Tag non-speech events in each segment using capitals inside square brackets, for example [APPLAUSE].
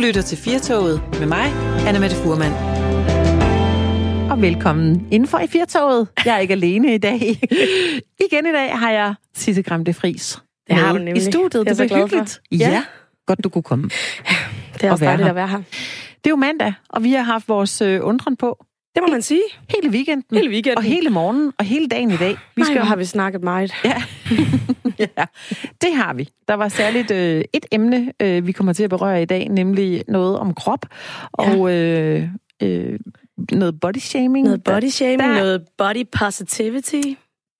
lytter til Firtoget med mig, Anna Mette Furman. Og velkommen indenfor i Firtoget. Jeg er ikke alene i dag. [LAUGHS] Igen i dag har jeg Sisse Gram de Fris. Det har du nemlig. I studiet. Det er Det så er for. hyggeligt. Ja. Ja. Godt, du kunne komme. Det er også dejligt her. at være her. Det er jo mandag, og vi har haft vores øh, undren på Det må man sige. hele weekenden. Hele weekenden. Og hele morgenen, og hele dagen i dag. Vi skal Nej, har vi snakket meget. Ja. [LAUGHS] ja, det har vi. Der var særligt øh, et emne, øh, vi kommer til at berøre i dag, nemlig noget om krop og øh, øh, noget body shaming. Noget body shaming, der- noget body positivity.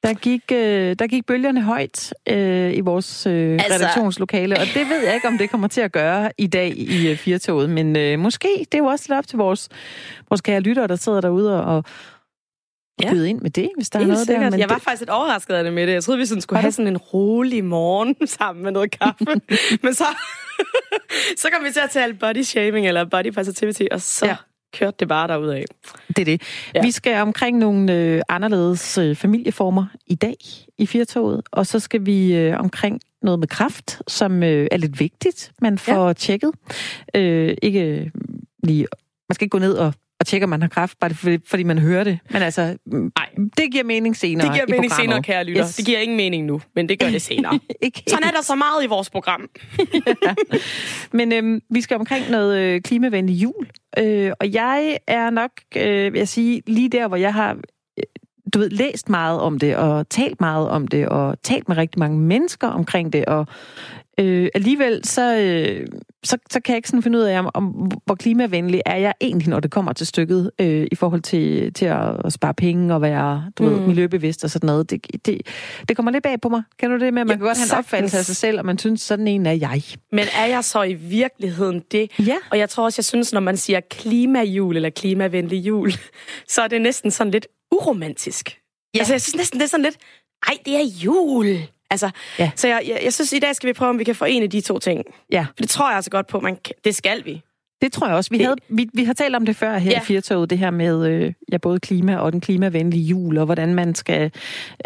Der gik, øh, der gik bølgerne højt øh, i vores øh, Altså- redaktionslokale, og det ved jeg ikke, om det kommer til at gøre i dag i øh, Firtoget, men øh, måske, det er jo også lidt op til vores, vores kære lyttere, der sidder derude og Ja. byde ind med det, hvis der er Helt noget sikkert. der. Men jeg var det, faktisk lidt overrasket af det med det. Jeg troede, vi sådan skulle Var have sådan en rolig morgen [LAUGHS] sammen med noget kaffe. [LAUGHS] Men så, [LAUGHS] så kom vi til at tale body shaming eller body positivity, og så ja. Kørte det bare derudad. det er det. Ja. Vi skal omkring nogle øh, anderledes øh, familieformer i dag i Firtoget, og så skal vi øh, omkring noget med kraft, som øh, er lidt vigtigt, man får ja. tjekket. Øh, ikke lige, man skal ikke gå ned og, og tjekke, om man har kraft, bare fordi, fordi man hører det. Men altså, mm, Nej. det giver mening senere Det giver i mening programmet. senere, kære lytter. Yes. Det giver ingen mening nu, men det gør det senere. [LAUGHS] ikke Sådan er der så meget i vores program. [LAUGHS] Men øhm, vi skal omkring noget øh, klimavenlig jul. Øh, og jeg er nok, øh, vil jeg sige, lige der, hvor jeg har du ved, læst meget om det, og talt meget om det, og talt med rigtig mange mennesker omkring det, og øh, alligevel så, øh, så, så kan jeg ikke sådan finde ud af, om, om hvor klimavenlig er jeg egentlig, når det kommer til stykket, øh, i forhold til, til at, at spare penge og være du mm. ved, miljøbevidst og sådan noget. Det, det, det kommer lidt bag på mig. Kan du det med, at man Ja, kan godt have en opfattelse af sig selv, og man synes, sådan en er jeg. Men er jeg så i virkeligheden det? Ja. Og jeg tror også, jeg synes, når man siger klimajul eller klimavenlig jul, [LAUGHS] så er det næsten sådan lidt uromantisk. Ja. Altså, jeg synes næsten, det er sådan lidt, ej, det er jul. Altså, Ja. Så jeg, jeg, jeg synes, i dag skal vi prøve, om vi kan forene de to ting. Ja. For det tror jeg altså godt på, man kan, det skal vi. Det tror jeg også. Vi, Det- havde, vi, vi har talt om det før her Ja. i Firtoget, det her med øh, ja, både klima og den klimavenlige jul, og hvordan man skal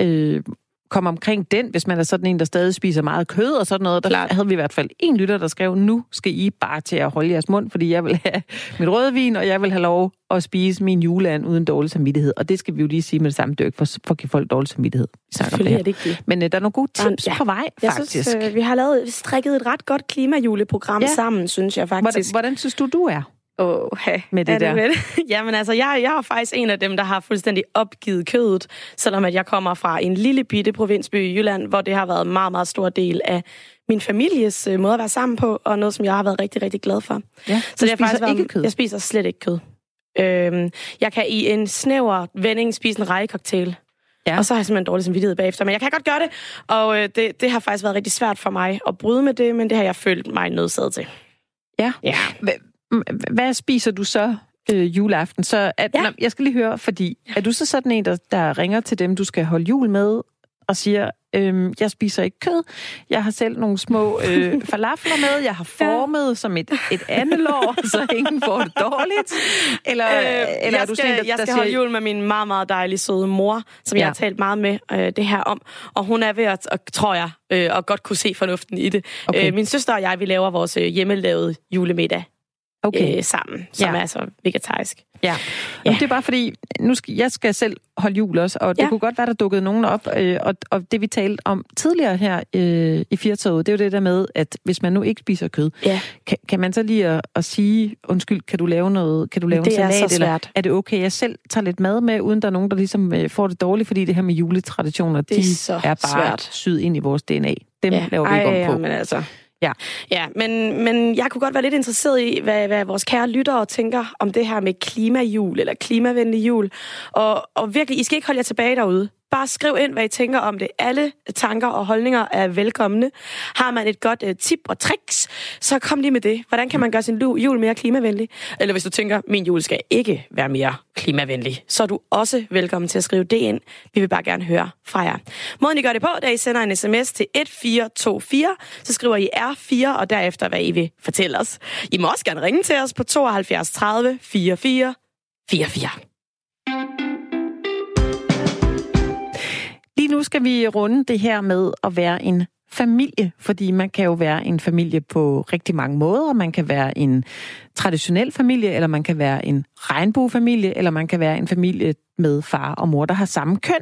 øh, komme omkring den, hvis man er sådan en, der stadig spiser meget kød og sådan noget. Der Klart. havde vi i hvert fald en lytter, der skrev, nu skal I bare til at holde jeres mund, fordi jeg vil have mit rødvin, og jeg vil have lov at spise min juleand uden dårlig samvittighed. Og det skal vi jo lige sige med det samme, det er ikke for, for at give folk dårlig samvittighed. Vi snakker om det er her. det ikke. Men øh, der er nogle gode tips ja. på vej, Jeg faktisk. synes, øh, vi har lavet, strikket et ret godt klimajuleprogram ja. Sammen, synes jeg hvordan, faktisk. hvordan synes du, du er? Åh, hey. Med det er der? Med det? [LAUGHS] Jamen altså, jeg, jeg er faktisk en af dem, der har fuldstændig opgivet kødet, selvom at jeg kommer fra en lille bitte provinsby i Jylland, hvor det har været en meget, meget stor del af min families øh, måde at være sammen på, og noget, som jeg har været rigtig, rigtig glad for. Ja, Så det spiser faktisk været, ikke kød. Jeg spiser slet ikke kød. Øhm, jeg kan i en snæver vending spise en rejecocktail. Ja. Og så har jeg simpelthen dårlig samvittighed bagefter. Men jeg kan godt gøre det, og øh, det, det har faktisk været rigtig svært for mig at bryde med det, men det har jeg følt mig nødsaget til. Ja. Ja. H- hvad spiser du så øh, juleaften? Så at, Ja. ja. jeg skal lige høre, fordi er du så sådan en, der, der ringer til dem, du skal holde jul med, og siger, øhm, jeg spiser ikke kød, jeg har selv nogle små øh, [LAUGHS] falafler med, jeg har formet ja. som et, et andelår, [LAUGHS] så ingen får det dårligt? Eller, Øh, eller jeg er du skal, sådan der, jeg der skal holde siger, jul med min meget, meget dejlige søde mor, som ja. jeg har talt meget med øh, det her om. Og hun er ved at, og, tror jeg, øh, og godt kunne se fornuften i det. Okay. Øh, min søster og jeg, vi laver vores øh, hjemmelavede julemiddag okay. øh, sammen, som Ja. er så vegetarisk. Ja. Ja. Det er bare fordi, nu skal, jeg skal selv holde jul også, og det Ja. ja. kunne godt være, der dukkede nogen op. Øh, og, og det vi talte om tidligere her øh, i Firtoget, det er jo det der med, at hvis man nu ikke spiser kød, Ja. kan, kan man så lige at, at sige, undskyld, kan du lave noget, kan du lave Det en er salat, så eller svært. er det okay, jeg selv tager lidt mad med, uden der er nogen, der ligesom øh, får det dårligt, fordi det her med juletraditioner, Det er de så er bare svært. syet ind i vores DNA. Dem ja. laver vi ikke om på. men altså. Ja. Ja, men, men jeg kunne godt være lidt interesseret i, hvad, hvad vores kære lyttere tænker om det her med klimajul eller klimavenlig jul. Og, og virkelig, I skal ikke holde jer tilbage derude. Bare skriv ind, hvad I tænker om det. Alle tanker og holdninger er velkomne. Har man et godt øh, tip og tricks, så kom lige med det. Hvordan kan man gøre sin jul mere klimavenlig? Eller hvis du tænker, min jul skal ikke være mere klimavenlig, så er du også velkommen til at skrive det ind. Vi vil bare gerne høre fra jer. Måden I gør det på, da I sender en sms til 1424, så skriver I R4, og derefter, hvad I vil fortælle os. I må også gerne ringe til os på 72 30 44 44. nu skal vi runde det her med at være en familie? Fordi man kan jo være en familie på rigtig mange måder. Man kan være en traditionel familie, eller man kan være en regnbuefamilie, eller man kan være en familie med far og mor, der har samme køn.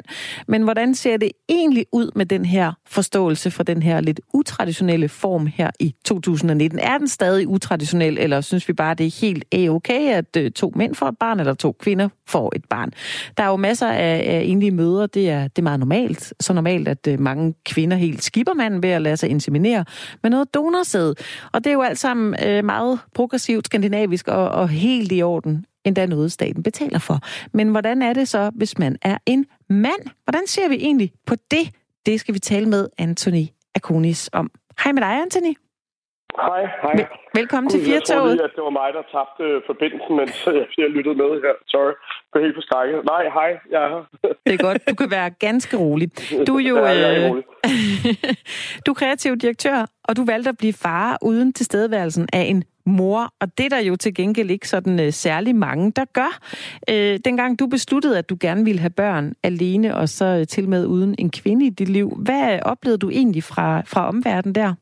Men hvordan ser det egentlig ud med den her forståelse for den her lidt utraditionelle form her i 2019? Er den stadig utraditionel, eller synes vi bare, det er helt okay, at øh, to mænd får et barn, eller to kvinder får et barn? Der er jo masser af, af enlige mødre, det er, det er meget normalt. Så normalt, at øh, mange kvinder helt skipper manden ved at lade sig inseminere med noget donorsæd. Og det er jo alt sammen øh, meget progressivt skandinavisk og, og helt i orden endda noget, staten betaler for. Men hvordan er det så, hvis man er en mand? Hvordan ser vi egentlig på det? Det skal vi tale med Anthony Akunis om. Hej med dig, Anthony. Hej, hej. Vel- velkommen til Firtoget. Jeg at det var mig, der tabte forbindelsen, mens jeg, jeg lyttede med her. Sorry. Det er helt forskrækket. Nej, hej, jeg er her. Det er godt. Du kan være ganske rolig. Du er jo [LAUGHS] ja, er øh, [LAUGHS] du er kreativ direktør, og du valgte at blive far uden tilstedeværelsen af en mor, og det er der jo til gengæld ikke sådan uh, særlig mange, der gør. Uh, dengang du besluttede, at du gerne ville have børn alene, og så uh, til med uden en kvinde i dit liv, hvad oplevede du egentlig fra, fra omverdenen der?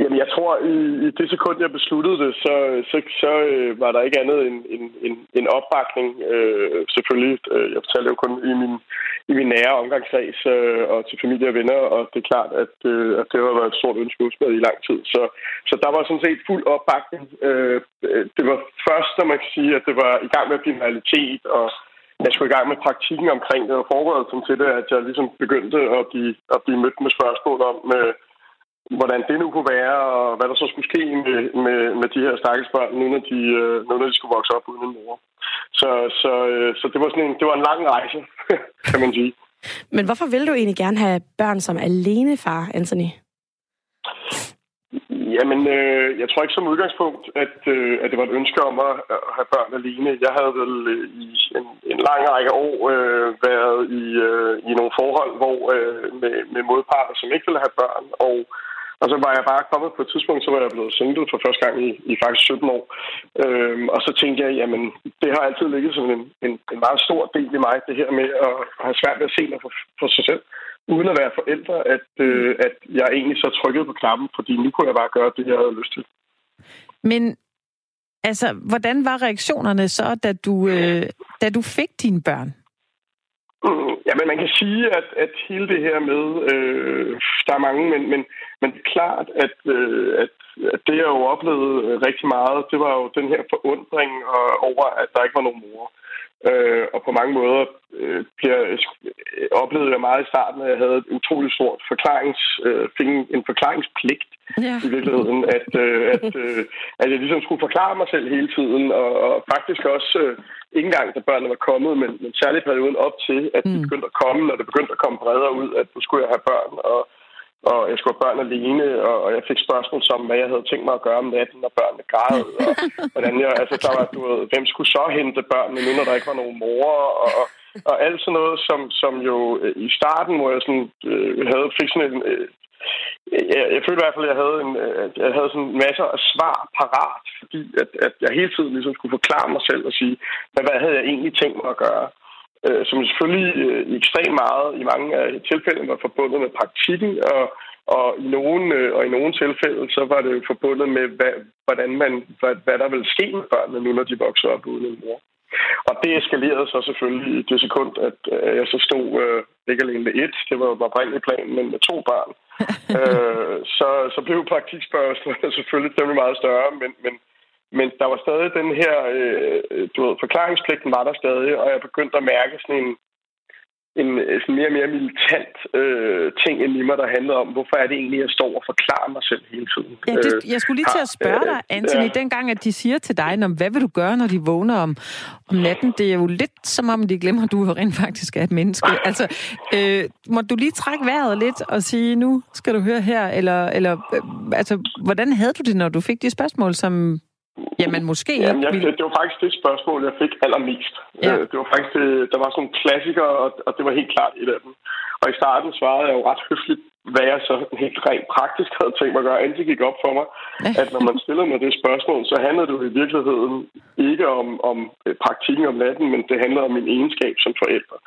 Jamen, jeg tror, i, i det sekund, jeg besluttede det, så, så, så øh, var der ikke andet end en, en, en opbakning. Øh, selvfølgelig, øh, jeg fortalte jo kun i min, i min nære omgangskreds øh, og til familie og venner, og det er klart, at, øh, at det har været et stort ønske hos mig i lang tid. Så, så der var sådan set fuld opbakning. Øh, det var først, når man kan sige, at det var i gang med at blive en realitet, og jeg skulle i gang med praktikken omkring det og forberedelsen til det, at jeg ligesom begyndte at blive, at blive mødt med spørgsmål om, øh, hvordan det nu kunne være, og hvad der så skulle ske med, med, med de her stakkels børn, nu når, de, øh, nu når de skulle vokse op uden en mor. Så, så, øh, så det, var sådan en, det var en lang rejse, [LAUGHS] kan man sige. Men hvorfor vil du egentlig gerne have børn som alene far, Anthony? Jamen, øh, jeg tror ikke som udgangspunkt, at, øh, at det var et ønske om at, at have børn alene. Jeg havde vel øh, i en, en lang række år øh, været i, øh, i nogle forhold hvor øh, med, med modparter, som ikke ville have børn, og og så var jeg bare kommet på et tidspunkt, så var jeg blevet single for første gang i, i faktisk 17 år. Øhm, og så tænkte jeg, jamen, det har altid ligget som en, en, en meget stor del i mig, det her med at have svært ved at se mig for, for sig selv, uden at være forældre, at, øh, at jeg egentlig så trykkede på knappen, fordi nu kunne jeg bare gøre det, jeg havde lyst til. Men altså, hvordan var reaktionerne så, da du, øh, da du fik dine børn? Mm, ja, men man kan sige, at, at hele det her med, øh, der er mange, men, men, men det er klart, at, øh, at, at det, jeg jo oplevede rigtig meget, det var jo den her forundring over, at der ikke var nogen mor. Øh, og på mange måder øh, bliver, øh, oplevede jeg meget i starten, at jeg havde et utroligt stort forklarings, øh, fik en forklaringspligt ja. i virkeligheden, at, øh, at, øh, at jeg ligesom skulle forklare mig selv hele tiden, og, og faktisk også øh, ikke engang, da børnene var kommet, men, men særligt perioden op til, at de mm. begyndte at komme, når det begyndte at komme bredere ud, at nu skulle jeg have børn, og og jeg skulle have børn alene, og jeg fik spørgsmål som, hvad jeg havde tænkt mig at gøre om natten, når børnene græd, og [LAUGHS] hvordan jeg, altså der var, du ved, hvem skulle så hente børnene nu, når der ikke var nogen mor, og, og alt sådan noget, som, som jo øh, i starten, hvor jeg sådan, øh, havde, fik sådan en, øh, jeg, jeg følte i hvert fald, at jeg havde, en, øh, jeg havde sådan masser af svar parat, fordi at, at jeg hele tiden ligesom skulle forklare mig selv og sige, hvad, hvad havde jeg egentlig tænkt mig at gøre øh, som selvfølgelig øh, ekstremt meget i mange af tilfældene var forbundet med praktikken, og, og, i nogle, øh, og i nogle tilfælde så var det forbundet med, hvad, hvordan man, hvad, hvad der ville ske med børnene nu, når de vokser op uden en mor. Og det eskalerede så selvfølgelig i det sekund, at øh, jeg så stod øh, ikke alene med et, det var oprindeligt planen, men med to børn. [LAUGHS] øh, så, så blev praktikspørgsmålet [LAUGHS] selvfølgelig temmelig meget større, men, men, men der var stadig den her, øh, du ved, forklaringspligten var der stadig, og jeg begyndte at mærke sådan en, en sådan mere og mere militant øh, ting i mig, der handlede om, hvorfor er det egentlig, jeg står og forklarer mig selv hele tiden. Ja, det, øh, jeg skulle lige til at spørge dig, øh, Anthony, ja. dengang, at de siger til dig, hvad vil du gøre, når de vågner om, om natten? Det er jo lidt som om, de glemmer, at du rent faktisk er et menneske. altså, øh, må du lige trække vejret lidt og sige, nu skal du høre her, eller, eller øh, altså, hvordan havde du det, når du fik de spørgsmål, som Jamen, måske Jamen, jeg, det, det var faktisk det spørgsmål, jeg fik allermest. Ja. Øh, det var faktisk, det, der var sådan en klassiker, og, og det var helt klart et af dem. Og i starten svarede jeg jo ret høfligt hvad jeg så helt rent praktisk havde tænkt mig at gøre, indtil gik op for mig, at når man stiller mig det spørgsmål, så handler det jo i virkeligheden ikke om, om praktikken om natten, men det handler om min egenskab som forælder.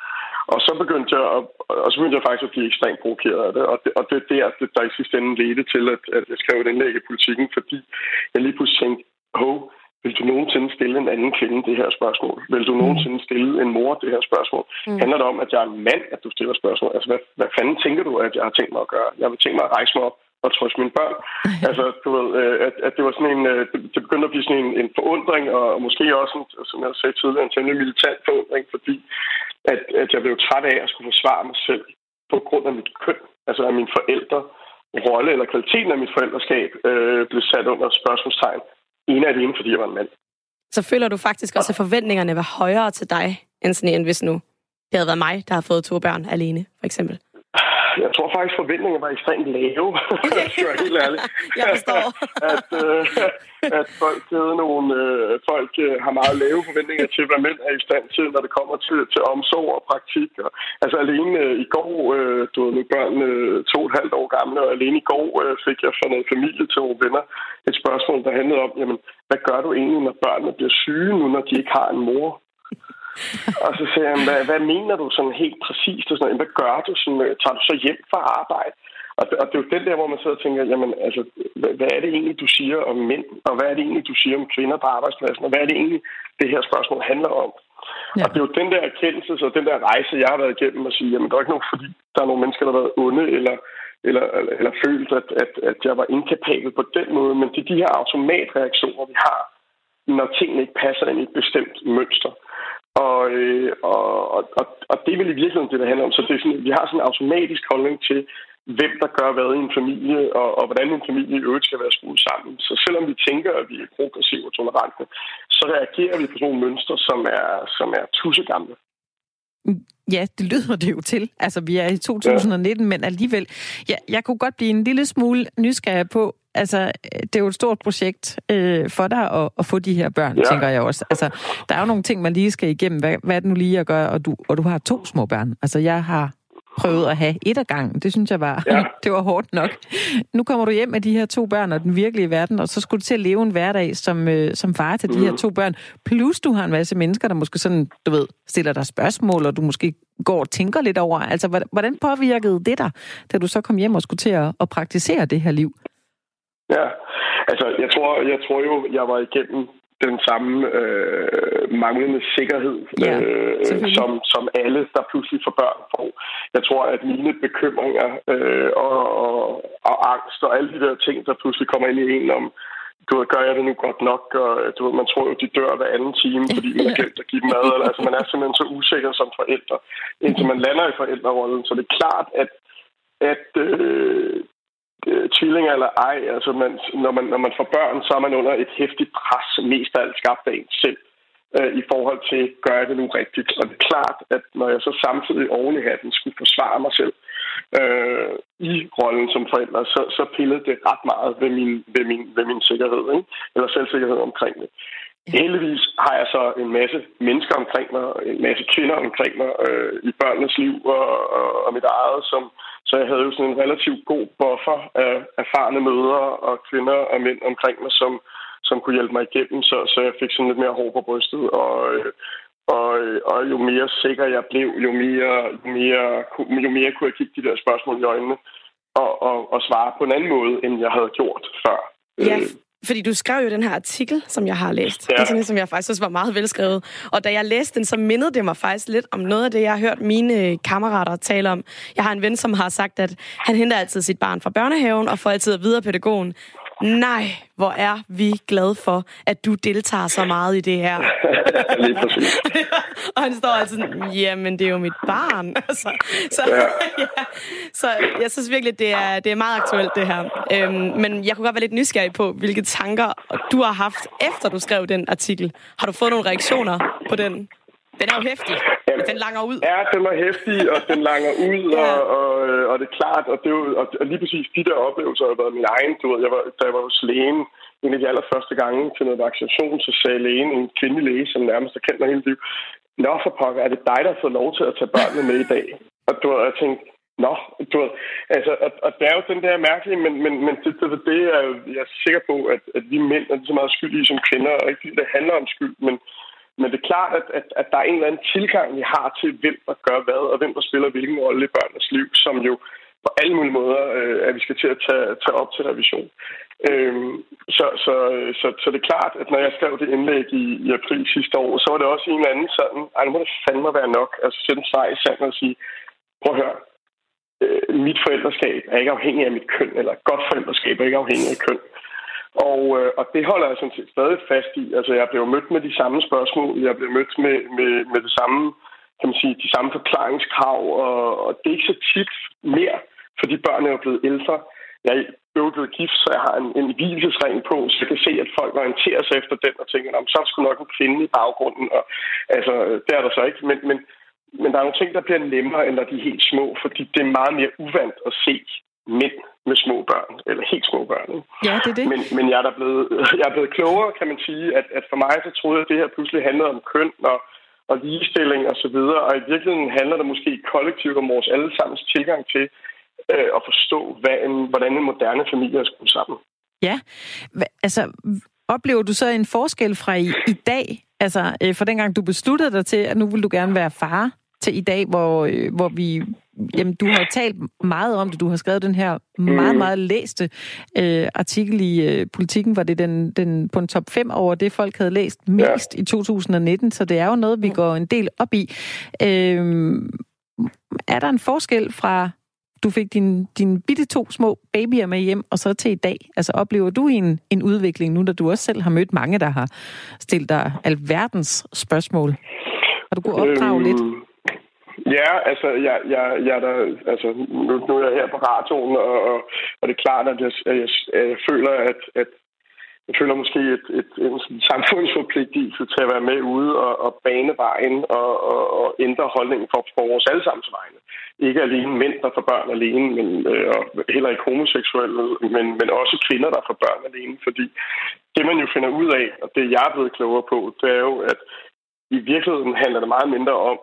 Og så begyndte jeg, at, og så begyndte jeg faktisk at blive ekstremt provokeret af det. Og det, og det er der, det, der i sidste ende ledte til, at, at jeg skrev et indlæg i politikken, fordi jeg lige pludselig tænkte, hov, vil du nogensinde stille en anden kvinde det her spørgsmål? Vil du nogensinde stille en mor det her spørgsmål? Mm. Handler det om, at jeg er en mand, at du stiller spørgsmål? Altså, hvad, hvad fanden tænker du, at jeg har tænkt mig at gøre? Jeg vil tænke mig at rejse mig op og trøste mine børn. [LAUGHS] altså, du ved, øh, at, at det var sådan en, øh, det begyndte at blive sådan en, en forundring, og måske også, en, som jeg sagde tidligere, en temmelig militant forundring, fordi at, at jeg blev træt af at skulle forsvare mig selv på grund af mit køn, altså af mine forældre rolle eller kvaliteten af mit forældreskab øh, blev sat under spørgsmålstegn ene af det fordi jeg var en mand. Så føler du faktisk også, at forventningerne var højere til dig, end sådan en, hvis nu det havde været mig, der havde fået to børn alene, for eksempel? Jeg tror faktisk, forventningerne var ekstremt lave, [LAUGHS] okay. hvis jeg er helt ærlig. jeg forstår. [LAUGHS] at, øh, at folk, nogle, øh, folk øh, har meget lave forventninger til, hvad mænd er i stand til, når det kommer til, til omsorg og praktik. Og, altså alene øh, i går, øh, du ved, nu børn øh, to og et halvt år gamle, og alene i går øh, fik jeg fra noget familie til nogle venner et spørgsmål, der handlede om, jamen, hvad gør du egentlig, når børnene bliver syge nu, når de ikke har en mor? [LAUGHS] og så siger jeg, hvad, hvad mener du sådan helt præcist? Og sådan, hvad gør du? Sådan, øh, tager du så hjem fra arbejde? Og det, og det er jo den der, hvor man sidder og tænker, jamen, altså, hvad, hvad er det egentlig, du siger om mænd? Og hvad er det egentlig, du siger om kvinder på arbejdspladsen? Og hvad er det egentlig, det her spørgsmål handler om? Ja. Og det er jo den der erkendelse, og den der rejse, jeg har været igennem at sige, jamen, der er ikke nogen, fordi der er nogle mennesker, der har været onde, eller, eller, eller, eller følt, at, at, at jeg var inkapabel på den måde. Men det er de her automatreaktioner, vi har, når tingene ikke passer ind i et bestemt mønster. Og, øh, og, og, og det er vel i virkeligheden det, der handler om. Så det er sådan, vi har sådan en automatisk holdning til, hvem der gør hvad i en familie, og, og hvordan en familie i øvrigt skal være skruet sammen. Så selvom vi tænker, at vi er progressive og tolerante, så reagerer vi på sådan nogle mønstre, som er, som er tussegamle. Ja, det lyder det jo til. Altså, vi er i 2019, ja. men alligevel... Ja, jeg kunne godt blive en lille smule nysgerrig på, altså, det er jo et stort projekt øh, for dig at, at få de her børn, ja. tænker jeg også. Altså, der er jo nogle ting, man lige skal igennem. Hvad, hvad er det nu lige at gøre? Og du, og du har to små børn. Altså, jeg har prøvet at have et af gangen. Det synes jeg var, ja. [LAUGHS] det var hårdt nok. Nu kommer du hjem med de her to børn og den virkelige verden, og så skulle du til at leve en hverdag som, øh, som far til de mm. her to børn. Plus du har en masse mennesker, der måske sådan, du ved, stiller dig spørgsmål, og du måske går og tænker lidt over. Altså, hvordan påvirkede det dig, da du så kom hjem og skulle til at, at praktisere det her liv? Ja, altså jeg tror, jeg tror jo, jeg var igennem den samme øh, manglende sikkerhed, ja, øh, som, som alle, der pludselig får børn får. Jeg tror, at mine bekymringer øh, og, og, og angst og alle de der ting, der pludselig kommer ind i en om, du ved, gør jeg det nu godt nok? Og, du ved, man tror jo, de dør hver anden time, fordi [LAUGHS] man har glemt at give dem mad. Eller, altså, man er simpelthen så usikker som forældre, indtil man lander i forældrerollen. Så det er klart, at, at øh, øh, tvillinger eller ej, altså man, når, man, når man får børn, så er man under et hæftigt pres, mest af alt skabt af en selv, øh, i forhold til, gør jeg det nu rigtigt? Og det er klart, at når jeg så samtidig oven i hatten skulle forsvare mig selv øh, i rollen som forælder, så, så pillede det ret meget ved min, ved min, ved min sikkerhed, ikke? eller selvsikkerhed omkring det. Ja. Heldigvis har jeg så en masse mennesker omkring mig, en masse kvinder omkring mig øh, i børnenes liv og, og, og mit eget, som, så jeg havde jo sådan en relativt god buffer af erfarne mødre og kvinder og mænd omkring mig, som, som kunne hjælpe mig igennem, så, så jeg fik sådan lidt mere hår på brystet. Og, og, og jo mere sikker jeg blev, jo mere, jo mere, jo mere kunne jeg kigge de der spørgsmål i øjnene og, og, og svare på en anden måde, end jeg havde gjort før. Ja, fordi du skrev jo den her artikel, som jeg har læst, ja. Altså, som jeg faktisk synes var meget velskrevet. Og da jeg læste den, så mindede det mig faktisk lidt om noget af det, jeg har hørt mine kammerater tale om. Jeg har en ven, som har sagt, at han henter altid sit barn fra børnehaven og får altid videre pædagogen. Nej, hvor er vi glade for, at du deltager så meget i det her. [LAUGHS] Lige præcis. [LAUGHS] og han står altid sådan, jamen det er jo mit barn. [LAUGHS] altså, så, ja. ja, så jeg synes virkelig, det er, det er meget aktuelt det her. Øhm, men jeg kunne godt være lidt nysgerrig på, hvilke tanker du har haft, efter du skrev den artikel. Har du fået nogle reaktioner på den? Den er jo hæftig. Jamen, den langer ud. Ja, den var hæftig, og den langer ud, [LAUGHS] ja. og, og, og det er klart, og, det er jo, og lige præcis de der oplevelser har været min egen. Du ved, jeg var, da jeg var hos lægen, en af de allerførste gange til noget vaccination, så sagde lægen, en kvindelig læge, som nærmest har kendt mig hele livet, Nå for pokker, er det dig, der har fået lov til at tage børnene med i dag? Og du jeg tænkte, Nå, du ved, altså, og, og det er jo den der mærkelige, men, men, men det, det, det er jeg er sikker på, at, at vi mænd er lige så meget skyldige som kvinder, og ikke det handler om skyld, men, men det er klart, at, at, at der er en eller anden tilgang, vi har til, hvem der gør hvad, og hvem der spiller hvilken rolle i børnenes liv, som jo på alle mulige måder, øh, at vi skal til at tage, tage op til revision. Øhm, så, så, så, så det er klart, at når jeg skrev det indlæg i, i april sidste år, så var det også en eller anden sådan, ej, nu må det fandme være nok, altså sætte en streg i sanden og sige, prøv at høre, øh, mit forældreskab er ikke afhængig af mit køn, eller godt forældreskab er ikke afhængig af køn. Og, øh, og det holder jeg sådan set stadig fast i. Altså, jeg blev mødt med de samme spørgsmål, jeg blev mødt med, med, med det samme, kan man sige, de samme forklaringskrav, og, og det er ikke så tit mere, fordi børn er jo blevet ældre. Jeg er jo blevet gift, så jeg har en, en hvilesesring på, så jeg kan se, at folk orienterer sig efter den og tænker, så er sgu nok en kvinde i baggrunden. Og, altså, det er der så ikke. Men, men, men der er nogle ting, der bliver nemmere, end når de er helt små, fordi det er meget mere uvandt at se mænd med små børn, eller helt små børn. Ja, det er det. Men, men jeg, er der blevet, [LAUGHS] jeg er blevet klogere, kan man sige, at, at for mig så troede jeg, at det her pludselig handlede om køn og, og ligestilling og så videre, og i virkeligheden handler det måske kollektivt om vores allesammens tilgang til øh, at forstå, hvad en, hvordan en moderne familie er skruet sammen. Ja, altså oplever du så en forskel fra i, i dag, altså øh, for dengang du besluttede dig til, at nu vil du gerne være far, til i dag, hvor, øh, hvor vi... Jamen, du har talt meget om det. Du har skrevet den her meget, mm. meget læste øh, artikel i øh, Politiken, hvor det den, den på en top 5 over det, folk havde læst mest ja. i 2019, så det er jo noget, vi går en del op i. Øh, er der en forskel fra du fik din, din bitte to små babyer med hjem, og så til i dag? Altså oplever du en, en udvikling nu, da du også selv har mødt mange, der har stillet dig alverdens spørsmål? Har du kunnet opdrage øhm, lidt? Ja, altså, jeg, jeg, jeg der, altså nu, nu er jeg her på radioen, og, og, og det er klart, at jeg, jeg, jeg føler, at, at jeg føler måske et, et, en samfundsforpligtelse til at være med ude og, og bane vejen og, og, og ændre holdningen for, for vores allesammens vegne. Ikke alene mænd, der får børn alene, men, øh, og heller ikke homoseksuelle, men, men også kvinder, der får børn alene. Fordi det, man jo finder ud af, og det jeg er blevet klogere på, det er jo, at i virkeligheden handler det meget mindre om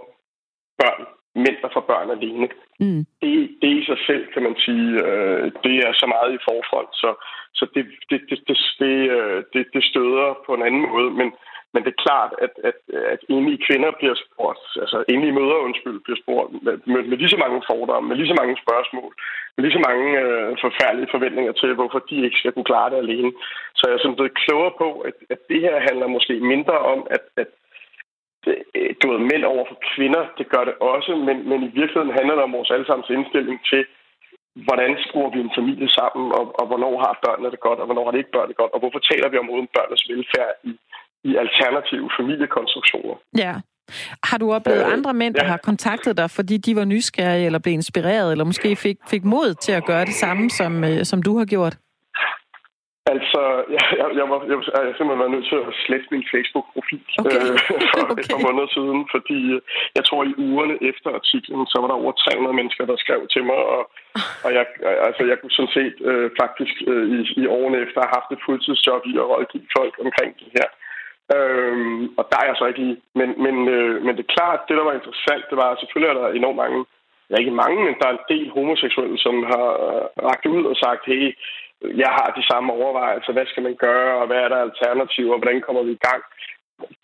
børn, mænd, der får børn alene. Mm. Det, det i sig selv, kan man sige, øh, det er så meget i forhold, så, så det, det, det, det, det, øh, det, det støder på en anden måde. Men, men det er klart, at, at, at enlige kvinder bliver spurgt, altså enlige mødre, undskyld, bliver spurgt med, med, med lige så mange fordomme, med lige så mange spørgsmål, med lige så mange øh, forfærdelige forventninger til, hvorfor de ikke skal kunne klare det alene. Så jeg er sådan blevet klogere på, at, at det her handler måske mindre om, at, at du ved, mænd over for kvinder, det gør det også, men, men i virkeligheden handler det om vores allesammens indstilling til, hvordan skruer vi en familie sammen, og, og hvornår har børnene det godt, og hvornår har det ikke det godt, og hvorfor taler vi om uden børnenes velfærd i, i alternative familiekonstruktioner. Ja. Har du oplevet øh, andre mænd, der ja. har kontaktet dig, fordi de var nysgerrige, eller blev inspireret, eller måske fik, fik mod til at gøre det samme, som, øh, som du har gjort? Altså, [LAUGHS] jeg, jeg, jeg, var, jeg, jeg er simpelthen været nødt til at slette min Facebook-profil okay. øh, [LAUGHS] for okay. et par [LAUGHS] måneder siden, fordi øh, jeg tror, i ugerne efter artiklen, så var der over 300 mennesker, der skrev til mig, og, og jeg, altså, jeg kunne sådan set øh, faktisk øh, i, i årene efter have haft et fuldtidsjob i at rådgive folk omkring det her. Øhm, og der er jeg så ikke i. Men, men, øh, men det er klart, det der var interessant, det var, at selvfølgelig er der enormt mange, ja ikke mange, men der er en del homoseksuelle, som har øh, ragt ud og sagt, hey, jeg har de samme overvejelser. Hvad skal man gøre, og hvad er der alternativer, og hvordan kommer vi i gang?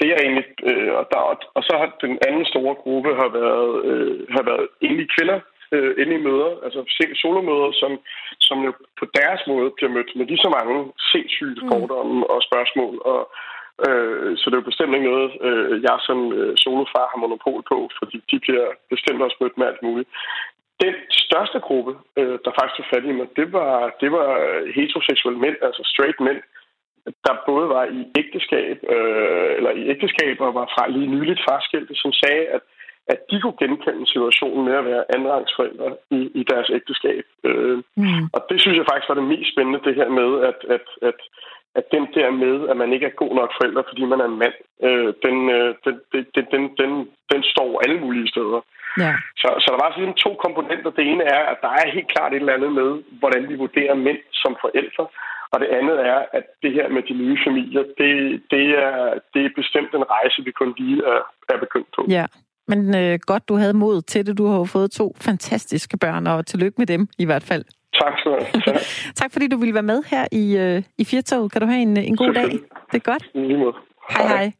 Det er egentlig, øh, og, der, og så har den anden store gruppe har været, øh, har været enlige kvinder, øh, enlige møder, altså solomøder, som, som jo på deres måde bliver mødt med lige så mange sindssyge mm. fordomme og spørgsmål. Og, øh, så det er jo bestemt ikke noget, øh, jeg som øh, solofar har monopol på, fordi de bliver bestemt også mødt med alt muligt. Den største gruppe, øh, der faktisk fat i mig, det var, det var heteroseksuelle mænd, altså straight mænd, der både var i ægteskab, øh, eller i ægteskab og var fra lige nyligt farskilte, som sagde, at, at de kunne genkende situationen med at være andenrangsforældre i, i deres ægteskab. Øh, mm. Og det synes jeg faktisk var det mest spændende, det her med, at, at, at, at den der med, at man ikke er god nok forælder, fordi man er en mand, øh, den, øh, den, den, den, den, den står alle mulige steder. Ja. Så, så der var sådan to komponenter. Det ene er, at der er helt klart et eller andet med, hvordan vi vurderer mænd som forældre. Og det andet er, at det her med de nye familier, det, det, er, det er bestemt en rejse, vi kun lige er, er begyndt på. Ja. Men øh, godt, du havde mod til det. Du har jo fået to fantastiske børn, og tillykke med dem i hvert fald. Tak skal du have. [LAUGHS] tak fordi du ville være med her i, øh, i Firtoget. Kan du have en, en god dag? Det er godt. Lige måde. Hej hej.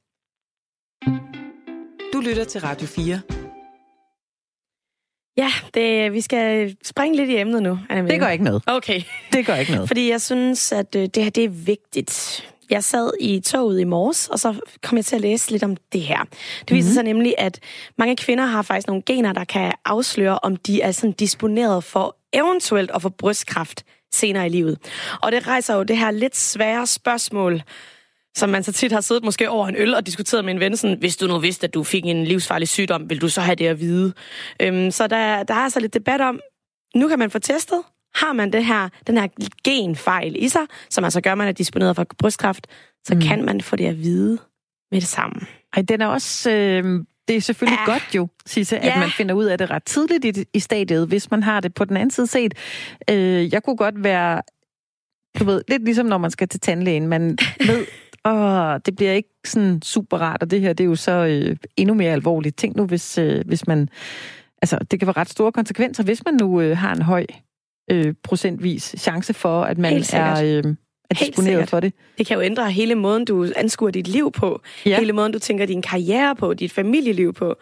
Du lytter til Radio 4. Ja, det, vi skal springe lidt i emnet nu. Anna Det gør ikke noget. Okay. Det gør ikke noget. [LAUGHS] Fordi jeg synes, at øh, det her det er vigtigt. Jeg sad i toget i morges, og så kom jeg til at læse lidt om det her. Det viser mm-hmm. sig nemlig, at mange kvinder har faktisk nogle gener, der kan afsløre, om de er sådan disponeret for eventuelt at få brystkræft senere i livet. Og det rejser jo det her lidt svære spørgsmål, som man så tit har siddet måske over en øl og diskuteret med en ven, sådan, hvis du nu vidste, at du fik en livsfarlig sygdom, vil du så have det at vide? Øhm, så der, der er altså lidt debat om, nu kan man få testet, har man det her, den her genfejl i sig, som altså gør, at man er disponeret for brystkræft, så mm. kan man få det at vide med det samme. Ej, den er også... Øh, det er selvfølgelig ja. godt jo, Sisse, ja. at man finder ud af det ret tidligt i, i stadiet, hvis man har det på den anden side set. Øh, jeg kunne godt være, du ved, lidt ligesom når man skal til tandlægen. Man ved, åh, det bliver ikke sådan super rart, og det her, det er jo så øh, endnu mere alvorligt. Tænk nu, hvis, øh, hvis man... Altså, det kan være ret store konsekvenser, hvis man nu øh, har en høj øh, procentvis chance for, at man er, øh, er disponeret for det. Det kan jo ændre hele måden, du anskuer dit liv på. Ja. Hele måden, du tænker din karriere på, dit familieliv på.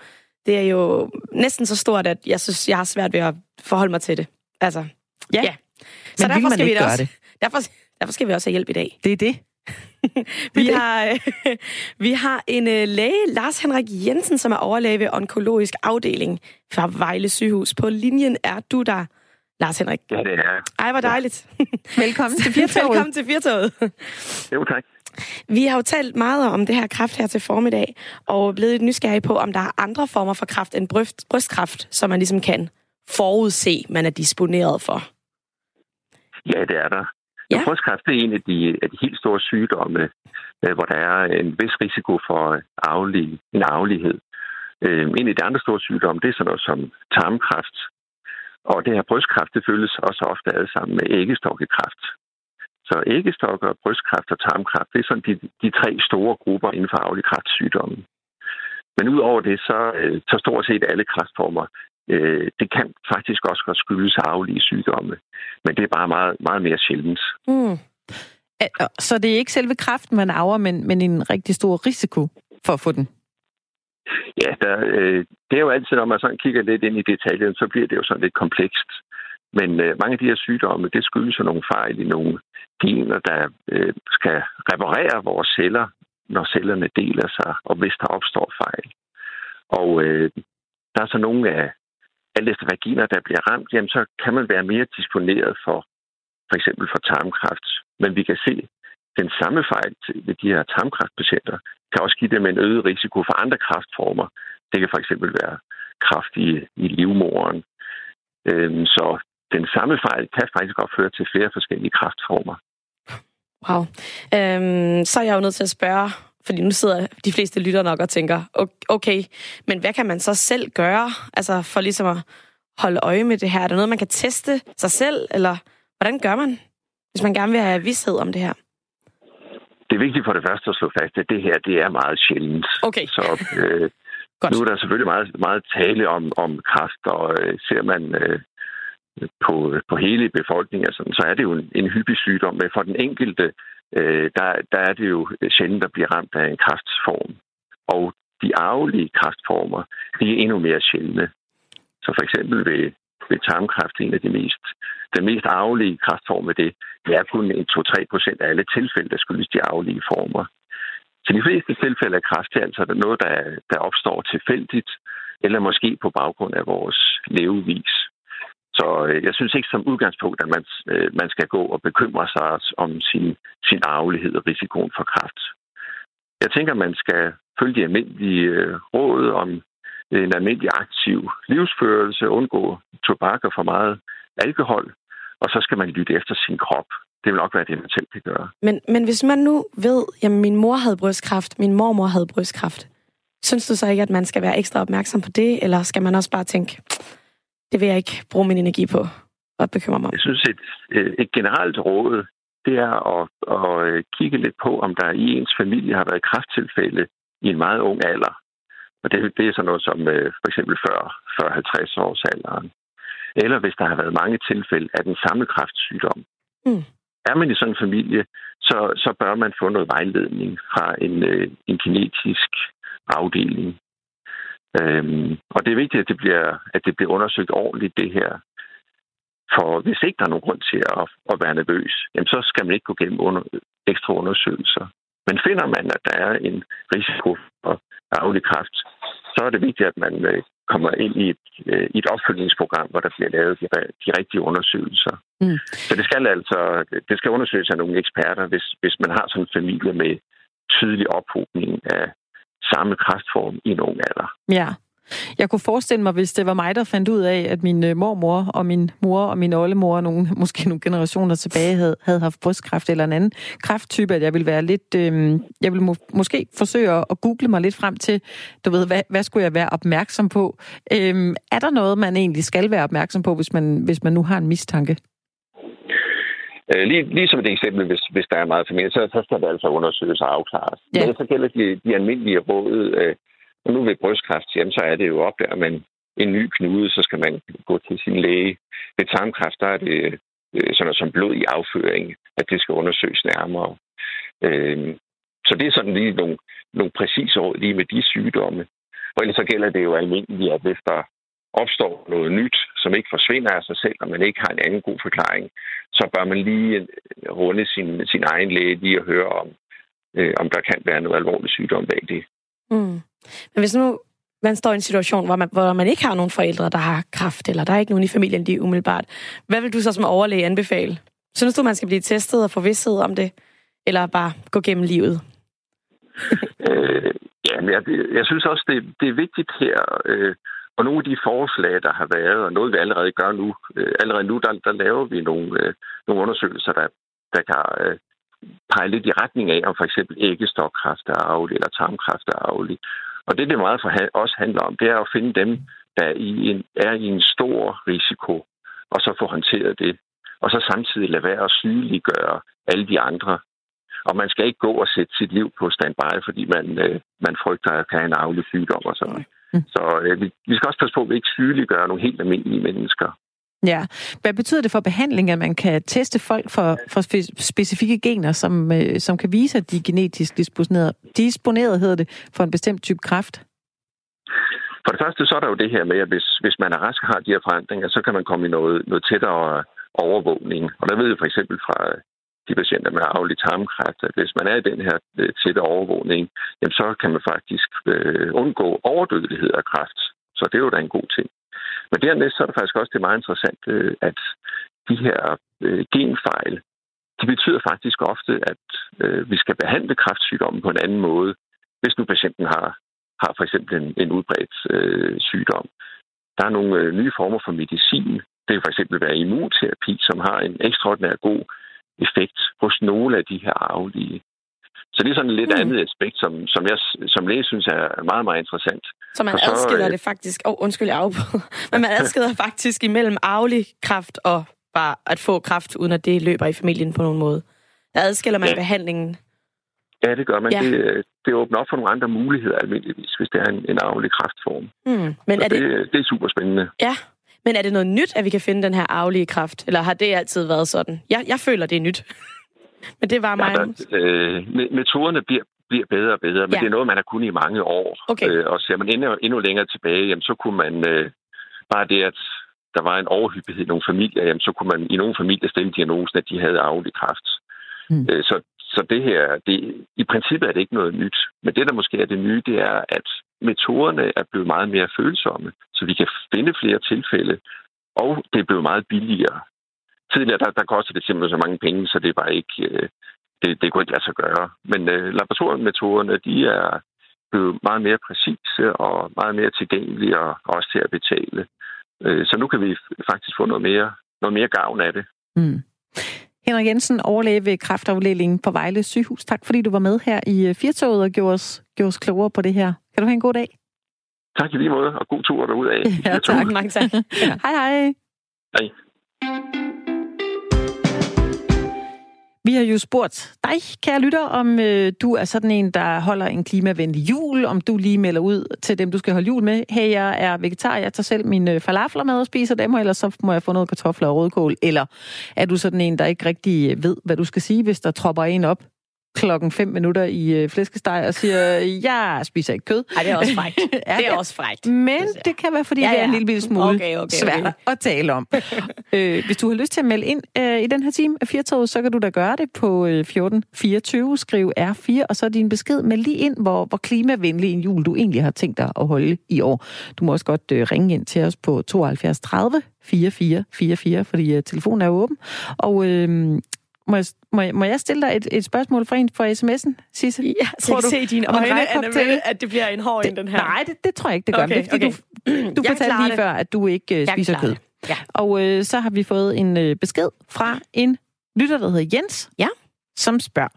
Det er jo næsten så stort, at jeg synes, jeg har svært ved at forholde mig til det. Altså, ja. ja. Så Men derfor skal vi også, det? Derfor, derfor skal vi også have hjælp i dag. Det er det. Vi, har, [LAUGHS] vi har en øh, læge, Lars Henrik Jensen, som er overlæge ved onkologisk afdeling fra Vejle sygehus. På linjen er du der. Lars Henrik. Ja, det er Ej, hvor dejligt. [LAUGHS] Velkommen til [LAUGHS] Firtoget. Velkommen til Firtoget. Jo, tak. Vi har jo talt meget om det her kræft her til formiddag, og blevet lidt nysgerrige på, om der er andre former for kræft end bryst, brystkræft, som man ligesom kan forudse, man er disponeret for. Ja, det er der. Ja. Brystkræft er en af de, af de helt store sygdomme, øh, hvor der er en vis risiko for arvelig, en arvelighed. Øh, en af de andre store sygdomme, det er sådan noget som tarmkræft, og det her brystkræft, det føles også ofte ad sammen med æggestokkekræft. Så æggestokker, brystkræft og tarmkræft, det er sådan de, de tre store grupper inden for arvelig kræftsygdomme. Men udover det, så, øh, så stort set alle kræftformer, øh, det kan faktisk også godt skyldes arvelige sygdomme. Men det er bare meget, meget mere sjældent. Mm. Så det er ikke selve kræften, man arver, men, men en rigtig stor risiko for at få den? Ja, der, øh, det er jo altid, når man sådan kigger lidt ind i detaljen, så bliver det jo sådan lidt komplekst. Men øh, mange af de her sygdomme, det skyldes jo nogle fejl i nogle gener, der øh, skal reparere vores celler, når cellerne deler sig, og hvis der opstår fejl. Og øh, der er så nogle af, alt efter vaginer, der bliver ramt, jamen så kan man være mere disponeret for for eksempel for tarmkræft. Men vi kan se, den samme fejl ved de her tarmkræftpatienter kan også give dem en øget risiko for andre kræftformer. Det kan for eksempel være kræft i, i livmoren. Øhm, så den samme fejl kan faktisk godt føre til flere forskellige kræftformer. Wow. Øhm, så er jeg jo nødt til at spørge, fordi nu sidder de fleste lytter nok og tænker, okay, men hvad kan man så selv gøre, altså for ligesom at holde øje med det her? Er der noget, man kan teste sig selv, eller hvordan gør man, hvis man gerne vil have vidshed om det her? Det er vigtigt for det første at slå fast, at det her det er meget sjældent. Okay. Så øh, [LAUGHS] nu er der selvfølgelig meget, meget tale om, om kræft, og øh, ser man øh, på, på hele befolkningen, altså, så er det jo en, en hyppig sygdom. Men for den enkelte, øh, Øh, der, der er det jo sjældent der bliver ramt af en kraftform. Og de arvelige kraftformer, de er endnu mere sjældne. Så for eksempel ved ved tarmkræft en af de mest, den mest arvelige kraftform ved det. Det er kun 2-3 procent af alle tilfælde, der skyldes de arvelige former. Så de fleste tilfælde af kræft er altså noget, der, der opstår tilfældigt, eller måske på baggrund af vores levevis. Så øh, jeg synes ikke som udgangspunkt, at man, øh, man skal gå og bekymre sig om sin, sin arvelighed og risikoen for kræft. Jeg tænker, man skal følge de almindelige øh, råd om en almindelig aktiv livsførelse, undgå tobak og for meget alkohol, og så skal man lytte efter sin krop. Det vil nok være det, man selv kan gøre. Men, men hvis man nu ved, at min mor havde brystkræft, min mormor havde brystkræft, synes du så ikke, at man skal være ekstra opmærksom på det, eller skal man også bare tænke, det vil jeg ikke bruge min energi på og bekymre mig om? Jeg synes, et, et generelt råd, det er at, at kigge lidt på, om der i ens familie har været kræfttilfælde i en meget ung alder. Og det, det er sådan noget som øh, for eksempel før, før 50 års alderen. Eller hvis der har været mange tilfælde af den samme kræftsygdom. Mm. Er man i sådan en familie, så, så bør man få noget vejledning fra en, øh, en genetisk afdeling. Øhm, og det er vigtigt, at det, bliver, at det bliver undersøgt ordentligt, det her. For hvis ikke der er nogen grund til at, at være nervøs, jamen så skal man ikke gå gennem under, ekstra undersøgelser. Men finder man, at der er en risiko for arvelig kræft, så er det vigtigt, at man øh, kommer ind i et, øh, i et opfølgningsprogram, hvor der bliver lavet de, de rigtige undersøgelser. Mm. Så det skal altså det skal undersøges af nogle eksperter, hvis, hvis man har sådan en familie med tydelig ophobning af samme kræftform i en ung alder. Ja. Jeg kunne forestille mig, hvis det var mig, der fandt ud af, at min øh, mormor og min mor og min oldemor, nogle, [LAUGHS] måske nogle generationer tilbage, havde, havde haft brystkræft eller en anden kræfttype, at jeg ville være lidt... Øh, jeg ville må, måske forsøge at google mig lidt frem til, du ved, hvad, hvad skulle jeg være opmærksom på? Øh, er der noget, man egentlig skal være opmærksom på, hvis man, hvis man nu har en mistanke? Øh, lige, lige som et eksempel, hvis, hvis der er meget familie, så, så skal det altså undersøges og afklares. Ja. Men så gælder de, de almindelige råd. Øh, nu ved brystkræft, jamen, så er det jo op der, man en ny knude, så skal man gå til sin læge. Ved tarmkræft, der er det øh, sådan noget som blod i afføring, at det skal undersøges nærmere. Øh, så det er sådan lige nogle, nogle præcise råd lige med de sygdomme. Og ellers så gælder det jo almindeligt, at hvis der opstår noget nyt, som ikke forsvinder af sig selv, og man ikke har en anden god forklaring, så bør man lige runde sin, sin egen læge lige og høre om, øh, om der kan være noget alvorlig sygdom bag det. Mm. Men hvis nu man står i en situation, hvor man, hvor man ikke har nogen forældre, der har kraft, eller der er ikke nogen i familien, er umiddelbart, hvad vil du så som overlæge anbefale? Synes du, man skal blive testet og få vidsthed om det, eller bare gå gennem livet? [LAUGHS] øh, ja, jeg, jeg synes også, det, det er vigtigt her, øh, og nogle af de forslag, der har været, og noget vi allerede gør nu, øh, allerede nu, der, der laver vi nogle, øh, nogle undersøgelser, der, der kan øh, pege lidt i retning af, om for eksempel æggestokkræft er arvelig, eller tarmkræft er arvelig. Og det, det meget for også handler om, det er at finde dem, der er i en, er i en stor risiko, og så få håndteret det. Og så samtidig lade være at sygeliggøre alle de andre. Og man skal ikke gå og sætte sit liv på standby, fordi man, øh, man frygter at have en arvelig sygdom og sådan. Mm. Så øh, vi, vi skal også passe på, at vi ikke sygeliggør nogle helt almindelige mennesker. Ja. Hvad betyder det for behandling, at man kan teste folk for, for specifikke gener, som, øh, som kan vise, at de er genetisk disponeret, disponeret hedder det, for en bestemt type kræft? For det første, så er der jo det her med, at hvis, hvis man er rask og har de her forandringer, så kan man komme i noget, noget tættere overvågning. Og der ved jeg for eksempel fra de patienter med arvelig tarmkræft, at hvis man er i den her øh, tætte overvågning, jamen så kan man faktisk øh, undgå overdødelighed af kræft. Så det er jo da en god ting. Men dernæst så er det faktisk også det meget interessant, øh, at de her øh, genfejl, de betyder faktisk ofte, at øh, vi skal behandle kræftsygdommen på en anden måde, hvis nu patienten har, har for eksempel en, en udbredt øh, sygdom. Der er nogle øh, nye former for medicin. Det kan for eksempel være immunterapi, som har en ekstraordinær god effekt hos nogle af de her arvelige så det er sådan et lidt mm. andet aspekt, som, som jeg som læge synes er meget, meget interessant. Så man så, adskiller øh, det faktisk... Åh, oh, undskyld, jeg [LAUGHS] Men man adskiller faktisk imellem arvelig kraft og bare at få kraft, uden at det løber i familien på nogen måde. Der adskiller man ja. behandlingen. Ja, det gør man. Ja. Det, det åbner op for nogle andre muligheder almindeligvis, hvis det er en, en arvelig kraftform. Mm. Men er det, det, det er super spændende. Ja, men er det noget nyt, at vi kan finde den her arvelige kraft? Eller har det altid været sådan? Jeg, jeg føler, det er nyt. [LAUGHS] Men det var mig. Ja, der, øh, metoderne bliver, bliver bedre og bedre, men ja. det er noget, man har kunnet i mange år. Okay. Øh, og ser man endnu, endnu længere tilbage, jamen, så kunne man øh, bare det, at der var en overhyppighed i nogle familier, jamen, så kunne man i nogle familier stille diagnosen, at de havde arvelig kræft. Mm. Øh, så, så det her, det, i princippet er det ikke noget nyt. Men det, der måske er det nye, det er, at metoderne er blevet meget mere følsomme, så vi kan finde flere tilfælde, og det er blevet meget billigere tidligere, der, der kostede det simpelthen så mange penge, så det var ikke, øh, det, det kunne ikke lade sig gøre. Men øh, laboratoriemetoderne, de er blevet meget mere præcise og meget mere tilgængelige og også til at betale. Øh, så nu kan vi faktisk få noget mere, noget mere gavn af det. Mm. Henrik Jensen, overlæge ved kraftafdelingen på Vejle sygehus. Tak fordi du var med her i øh, Firtoget og gjorde os, gjorde os klogere på det her. Kan du have en god dag? Tak i lige måde, og god tur derudad. [LAUGHS] Ja, tak. Mange tak. [LAUGHS] ja. Hej hej. Hej. Vi har jo spurgt dig, kære lytter, om øh, du er sådan en, der holder en klimavenlig jul, om du lige melder ud til dem, du skal holde jul med. Hey, jeg er vegetar, jeg tager selv mine øh, falafler med og spiser dem, og ellers så må jeg få noget kartofler og rødkål. Eller er du sådan en, der ikke rigtig øh, ved, hvad du skal sige, hvis der tropper en op klokken 5 minutter i øh, flæskesteg og siger, jeg spiser ikke kød. Ej, det er også [LAUGHS] frækt. det er også frækt. Men det kan være, fordi ja, ja. det er en lille smule okay, okay, svært okay. at tale om. [LAUGHS] øh, hvis du har lyst til at melde ind øh, i den her time af Firtoget, så kan du da gøre det på øh, 1424, skriv R4, og så din besked med lige ind, hvor, hvor klimavenlig en jul du egentlig har tænkt dig at holde i år. Du må også godt øh, ringe ind til os på 72 30 44 44, fordi øh, telefonen er åben. Og øh, må jeg, må, jeg, må jeg stille dig et, et spørgsmål fra en fra sms'en, Sisse? Ja, så tror jeg kan du, se i dine øjne, Annabelle, at det bliver en hård en, den her. Nej, det, det tror jeg ikke, det gør. Okay, det, fordi okay. du, du fortalte lige det. før, at du ikke uh, spiser kød. Ja. Og øh, så har vi fået en øh, besked fra en lytter, der hedder Jens, ja. som spørger,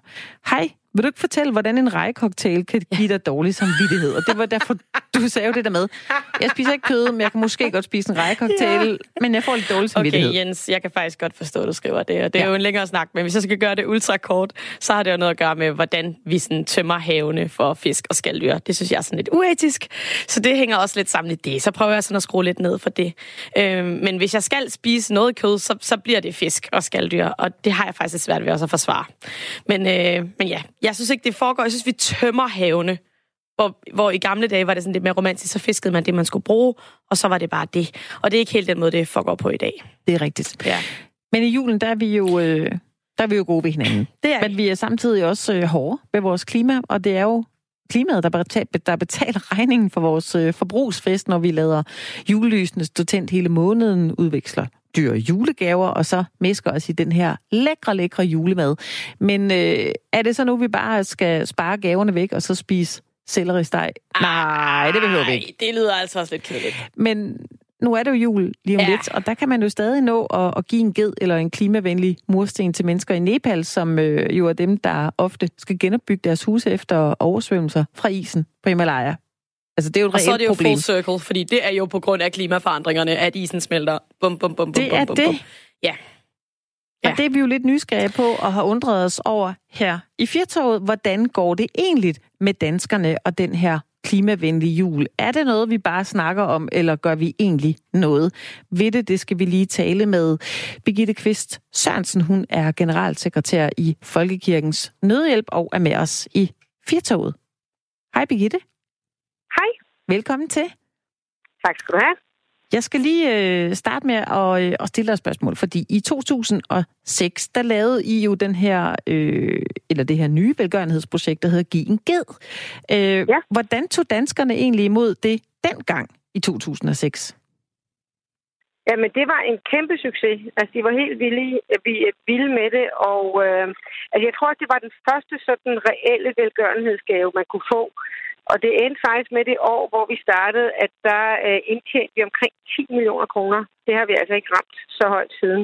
Hej, vil du ikke fortælle, hvordan en rejecocktail kan give dig dårlig samvittighed? Og det var derfor, du sagde jo det der med, jeg spiser ikke kød, men jeg kan måske godt spise en rejecocktail, ja. men jeg får lidt dårlig samvittighed. Okay, Jens, jeg kan faktisk godt forstå, at du skriver det, og det er ja. jo en længere snak, men hvis jeg skal gøre det ultra kort, så har det jo noget at gøre med, hvordan vi sådan tømmer havene for fisk og skalddyr. Det synes jeg er sådan lidt uetisk, så det hænger også lidt sammen i det. Så prøver jeg sådan at skrue lidt ned for det. Øhm, men hvis jeg skal spise noget kød, så, så bliver det fisk og skalddyr, og det har jeg faktisk svært ved også at forsvare. Men, øh, men ja, jeg synes ikke, det foregår. Jeg synes, vi tømmer havene. Hvor, hvor i gamle dage var det sådan lidt mere romantisk, så fiskede man det, man skulle bruge, og så var det bare det. Og det er ikke helt den måde, det foregår på i dag. Det er rigtigt. Ja. Men i julen, der er vi jo, øh, der er vi jo gode ved hinanden. Det er Men vi er samtidig også øh, hårde ved vores klima, og det er jo klimaet, der betaler, der betaler [LAUGHS] regningen for vores øh, forbrugsfest, når vi lader julelysene stå tændt hele måneden, udveksler dyre julegaver, og så mesker os i den her lækre, lækre julemad. Men øh, er det så nu, vi bare skal spare gaverne væk, og så spise selleristeg? Nej, det behøver vi ikke. det lyder altså også lidt kedeligt. Men nu er det jo jul lige om ja. lidt, og der kan man jo stadig nå at, at give en ged eller en klimavenlig mursten til mennesker i Nepal, som øh, jo er dem, der ofte skal genopbygge deres huse efter oversvømmelser fra isen på Himalaya. Altså, det er jo et og så er det jo problem. full circle, fordi det er jo på grund af klimaforandringerne, at isen smelter. Bum, bum, bum, bum, det er bum, det. Bum. Ja. Ja. Og det er vi jo lidt nysgerrige på og har undret os over her i Firtoget. Hvordan går det egentlig med danskerne og den her klimavenlige jul? Er det noget, vi bare snakker om, eller gør vi egentlig noget ved det? Det skal vi lige tale med Birgitte Kvist Sørensen. Hun er generalsekretær i Folkekirkens Nødhjælp og er med os i Firtoget. Hej Birgitte. Velkommen til. Tak skal du have. Jeg skal lige øh, starte med at, øh, at stille dig et spørgsmål, fordi i 2006, der lavede I jo den her, øh, eller det her nye velgørenhedsprojekt, der hedder Giv en Ged. Øh, ja. Hvordan tog danskerne egentlig imod det dengang i 2006? Jamen, det var en kæmpe succes. Altså, de var helt villige, vi vilde med det, og øh, altså, jeg tror, at det var den første sådan reelle velgørenhedsgave, man kunne få. Og det endte faktisk med det år, hvor vi startede, at der øh, indtjente vi omkring 10 millioner kroner. Det har vi altså ikke ramt så højt siden.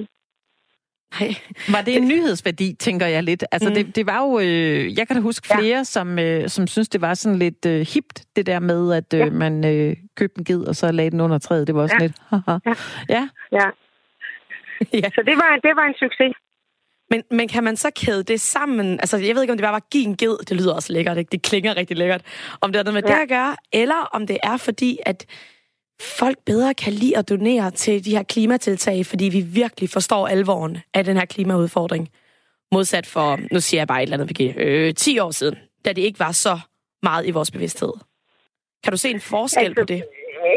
Nej. Var det en nyhedsværdi, tænker jeg lidt? Altså, mm. det, det var jo... Øh, jeg kan da huske flere, ja. som, øh, som synes, det var sådan lidt øh, hipt, det der med, at øh, ja. man øh, købte en ged, og så lagde den under træet. Det var også ja. lidt... ja. ja. Ja. [LAUGHS] ja. Så det var, det var en succes. Men, men kan man så kæde det sammen? Altså, jeg ved ikke, om det bare var give en ged. Det lyder også lækkert, ikke? Det klinger rigtig lækkert. Om det er noget med ja. det at gøre, eller om det er fordi, at folk bedre kan lide at donere til de her klimatiltag, fordi vi virkelig forstår alvoren af den her klimaudfordring. Modsat for, nu siger jeg bare et eller andet, øh, 10 år siden, da det ikke var så meget i vores bevidsthed. Kan du se en forskel altså, på det?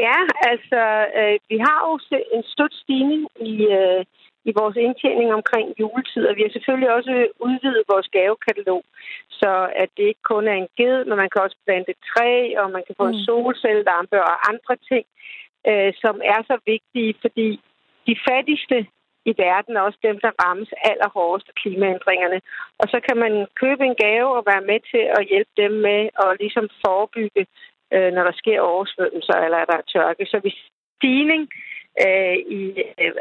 Ja, altså, øh, vi har jo en støt stigning i, øh, i vores indtjening omkring juletid, og vi har selvfølgelig også udvidet vores gavekatalog, så at det ikke kun er en ged, men man kan også plante træ, og man kan få mm. en solcellelampe og andre ting, øh, som er så vigtige, fordi de fattigste i verden er også dem, der rammes allerhårdest af klimaændringerne. Og så kan man købe en gave og være med til at hjælpe dem med at ligesom forebygge, øh, når der sker oversvømmelser eller der er tørke. Så hvis stigning øh, i øh,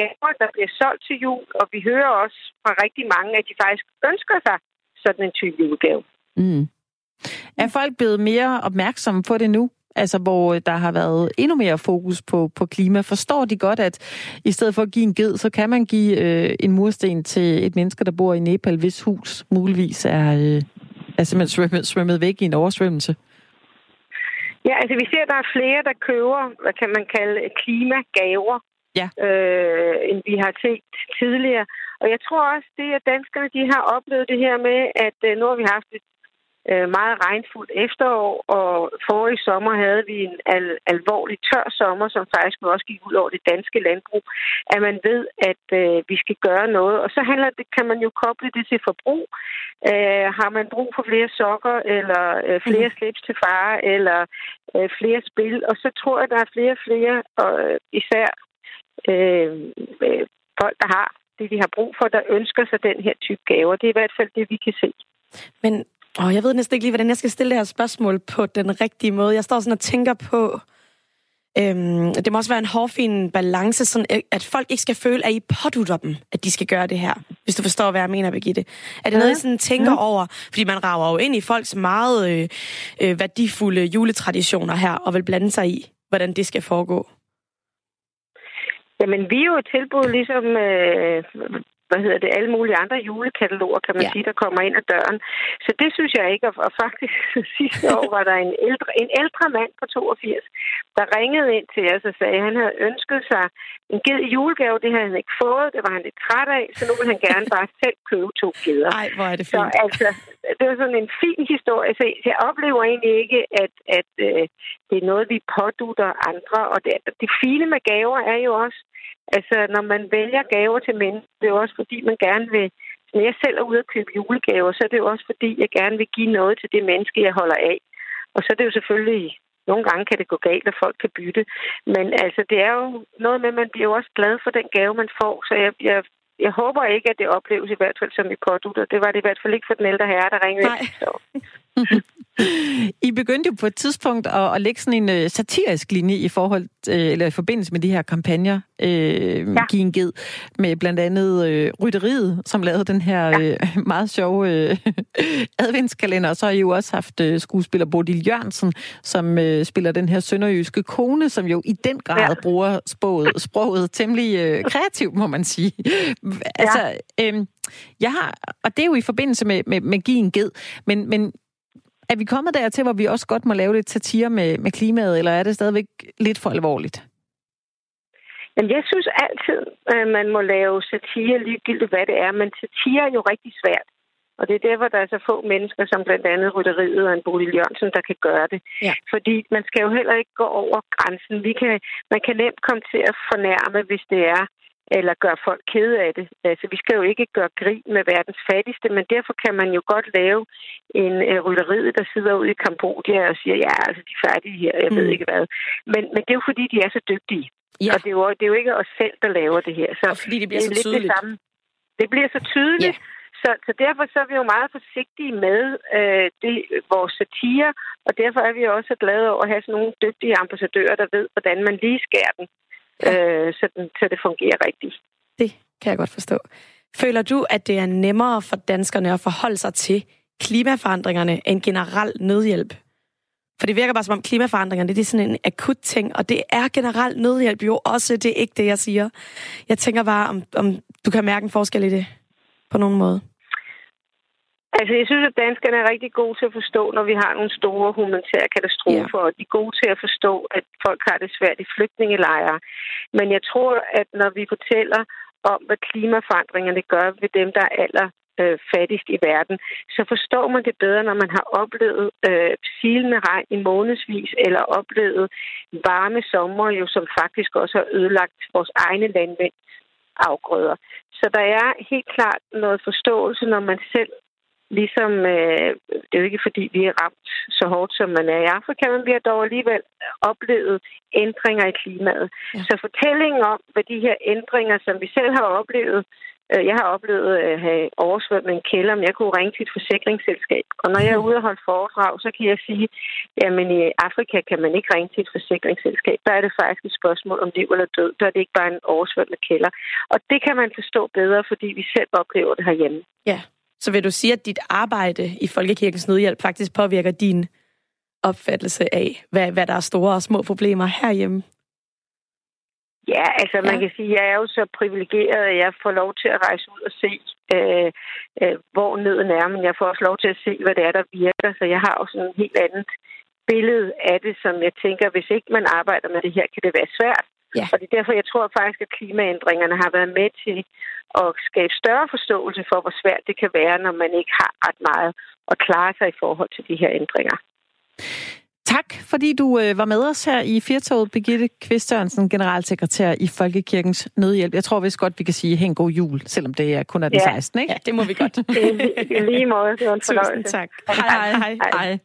gaver, der bliver solgt til jul, og vi hører også fra rigtig mange, at de faktisk ønsker sig sådan en type julegave. Mm. Er folk blevet mere opmærksomme på det nu? altså hvor øh, der har været endnu mere fokus på, på klima, forstår de godt, at i stedet for at give en ged, så kan man give øh, en mursten til et menneske, der bor i Nepal, hvis hus muligvis er, øh, er simpelthen svømmet, svømmet væk i en oversvømmelse? Ja, altså vi ser, at der er flere, der køber, hvad kan man kalde, klimagaver, ja. øh, end vi har set tidligere. Og jeg tror også, det at danskerne de har oplevet det her med, at øh, nu har vi haft et meget regnfuldt efterår, og forrige sommer havde vi en al- alvorlig tør sommer, som faktisk også gik ud over det danske landbrug, at man ved, at øh, vi skal gøre noget. Og så handler det, kan man jo koble det til forbrug. Øh, har man brug for flere sokker, eller øh, flere mm. slips til far, eller øh, flere spil, og så tror jeg, at der er flere og flere, og øh, især øh, øh, folk, der har det, de har brug for, der ønsker sig den her type gaver. Det er i hvert fald det, vi kan se. Men åh, jeg ved næsten ikke lige, hvordan jeg skal stille det her spørgsmål på den rigtige måde. Jeg står sådan og tænker på, Øhm, det må også være en hårfin balance, sådan at folk ikke skal føle, at I pådutter dem, at de skal gøre det her. Hvis du forstår, hvad jeg mener, Birgitte. Er det ja. noget, I sådan tænker ja. over? Fordi man rager jo ind i folks meget øh, øh, værdifulde juletraditioner her, og vil blande sig i, hvordan det skal foregå. Jamen, vi er jo et tilbud, ligesom øh, hvad hedder det, alle mulige andre julekataloger, kan man ja. sige, der kommer ind ad døren. Så det synes jeg ikke, og faktisk [LAUGHS] sidste år var der en ældre, en ældre mand på 82, der ringede ind til os og sagde, at han havde ønsket sig en ged i julegave, det havde han ikke fået, det var han lidt træt af, så nu vil han gerne bare [LAUGHS] selv købe to geder. Ej, hvor er det fint. Så altså, det var sådan en fin historie, så jeg oplever egentlig ikke, at, at øh, det er noget, vi pådutter andre, og det, det fine med gaver er jo også, Altså, når man vælger gaver til mænd, det er jo også fordi, man gerne vil... Når jeg selv er ude at købe julegaver, så er det jo også fordi, jeg gerne vil give noget til det menneske, jeg holder af. Og så er det jo selvfølgelig... Nogle gange kan det gå galt, at folk kan bytte. Men altså, det er jo noget med, at man bliver jo også glad for den gave, man får. Så jeg, jeg, jeg håber ikke, at det opleves i hvert fald som i pådutter. Det var det i hvert fald ikke for den ældre herre, der ringede Nej. [LAUGHS] I begyndte jo på et tidspunkt at, at lægge sådan en uh, satirisk linje i forhold uh, eller i forbindelse med de her kampagner, uh, ja. Giv en ged, med blandt andet uh, Rytteriet, som lavede den her ja. uh, [LAUGHS] meget sjove uh, [LAUGHS] adventskalender, og så har I jo også haft uh, skuespiller Bodil Jørgensen, som uh, spiller den her sønderjyske kone, som jo i den grad ja. bruger sproget, [LAUGHS] sproget temmelig uh, kreativt, må man sige. altså, ja. uh, jeg har, og det er jo i forbindelse med, med, med Giv en ged, men, men er vi kommet dertil, hvor vi også godt må lave lidt satire med, med klimaet, eller er det stadigvæk lidt for alvorligt? Jamen, jeg synes altid, at man må lave satire ligegyldigt, hvad det er. Men satire er jo rigtig svært. Og det er derfor, der er så få mennesker, som blandt andet Rytteriet og en Bodil Jørgensen, der kan gøre det. Ja. Fordi man skal jo heller ikke gå over grænsen. Vi kan, man kan nemt komme til at fornærme, hvis det er eller gøre folk kede af det. Altså, vi skal jo ikke gøre grin med verdens fattigste, men derfor kan man jo godt lave en rytteriet, der sidder ude i Kambodja og siger, ja, altså, de er færdige her, jeg mm. ved ikke hvad. Men, men det er jo fordi, de er så dygtige. Ja. Og det er, jo, det er jo ikke os selv, der laver det her. Så og fordi det bliver det så tydeligt. Det, samme. det bliver så tydeligt. Ja. Så, så derfor så er vi jo meget forsigtige med øh, det, vores satire, og derfor er vi også glade over at have sådan nogle dygtige ambassadører, der ved, hvordan man lige skærer den øh, så, den, så det fungerer rigtigt. Det kan jeg godt forstå. Føler du, at det er nemmere for danskerne at forholde sig til klimaforandringerne end generel nødhjælp? For det virker bare som om klimaforandringerne, det er sådan en akut ting, og det er generelt nødhjælp jo også, det er ikke det, jeg siger. Jeg tænker bare, om, om du kan mærke en forskel i det på nogen måde. Altså, jeg synes, at danskerne er rigtig gode til at forstå, når vi har nogle store humanitære katastrofer, ja. og de er gode til at forstå, at folk har det svært i flygtningelejre. Men jeg tror, at når vi fortæller om, hvad klimaforandringerne gør ved dem, der er aller øh, fattigst i verden, så forstår man det bedre, når man har oplevet øh, silende regn i månedsvis, eller oplevet varme sommer, jo, som faktisk også har ødelagt vores egne landmænd afgrøder. Så der er helt klart noget forståelse, når man selv Ligesom, øh, det er jo ikke fordi, vi er ramt så hårdt, som man er i Afrika, men vi har dog alligevel oplevet ændringer i klimaet. Ja. Så fortællingen om, hvad de her ændringer, som vi selv har oplevet, øh, jeg har oplevet at have oversvømmet en kælder, men jeg kunne ringe til et forsikringsselskab. Og når jeg er ude og holde foredrag, så kan jeg sige, at i Afrika kan man ikke ringe til et forsikringsselskab. Der er det faktisk et spørgsmål om liv eller død. Der er det ikke bare en oversvømmet kælder. Og det kan man forstå bedre, fordi vi selv oplever det herhjemme. Ja, så vil du sige, at dit arbejde i Folkekirkens Nødhjælp faktisk påvirker din opfattelse af, hvad, hvad der er store og små problemer herhjemme? Ja, altså man ja. kan sige, at jeg er jo så privilegeret, at jeg får lov til at rejse ud og se, øh, øh, hvor nøden er, men jeg får også lov til at se, hvad det er, der virker. Så jeg har også en helt andet billede af det, som jeg tænker, hvis ikke man arbejder med det her, kan det være svært. Ja. Og det er derfor, jeg tror faktisk, at klimaændringerne har været med til at skabe større forståelse for, hvor svært det kan være, når man ikke har ret meget at klare sig i forhold til de her ændringer. Tak, fordi du øh, var med os her i Firtoget, Birgitte Kvist Sørensen, generalsekretær i Folkekirkens Nødhjælp. Jeg tror vist godt, vi kan sige, hen god jul, selvom det er kun er den ja. 16, ikke? Ja, det må vi godt. [LAUGHS] lige måde, det var en Tusind tak. Hej, hej, hej. hej.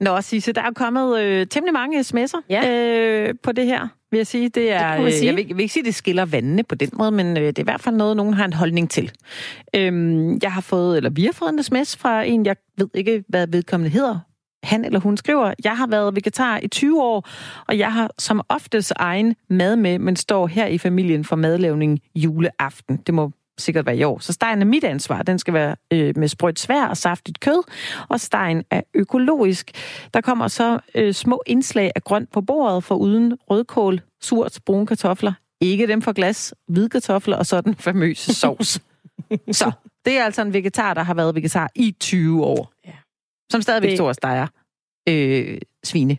Nå, Sisse, der er kommet øh, temmelig mange sms'er ja. øh, på det her, vil jeg sige. Det er, det øh, jeg, vil, jeg vil ikke sige, at det skiller vandene på den måde, men øh, det er i hvert fald noget, nogen har en holdning til. Øhm, jeg har fået, eller vi har fået en sms fra en, jeg ved ikke, hvad vedkommende hedder, han eller hun skriver, jeg har været vegetar i 20 år, og jeg har som oftest egen mad med, men står her i familien for madlavning juleaften. Det må sikkert være i år. Så stegen er mit ansvar. Den skal være øh, med sprødt svær og saftigt kød, og stegen er økologisk. Der kommer så øh, små indslag af grønt på bordet, for uden rødkål, surt, brune kartofler, ikke dem for glas, hvide kartofler og så den famøse [LAUGHS] sovs. så det er altså en vegetar, der har været vegetar i 20 år. Som stadigvæk det... står og steger øh, svine.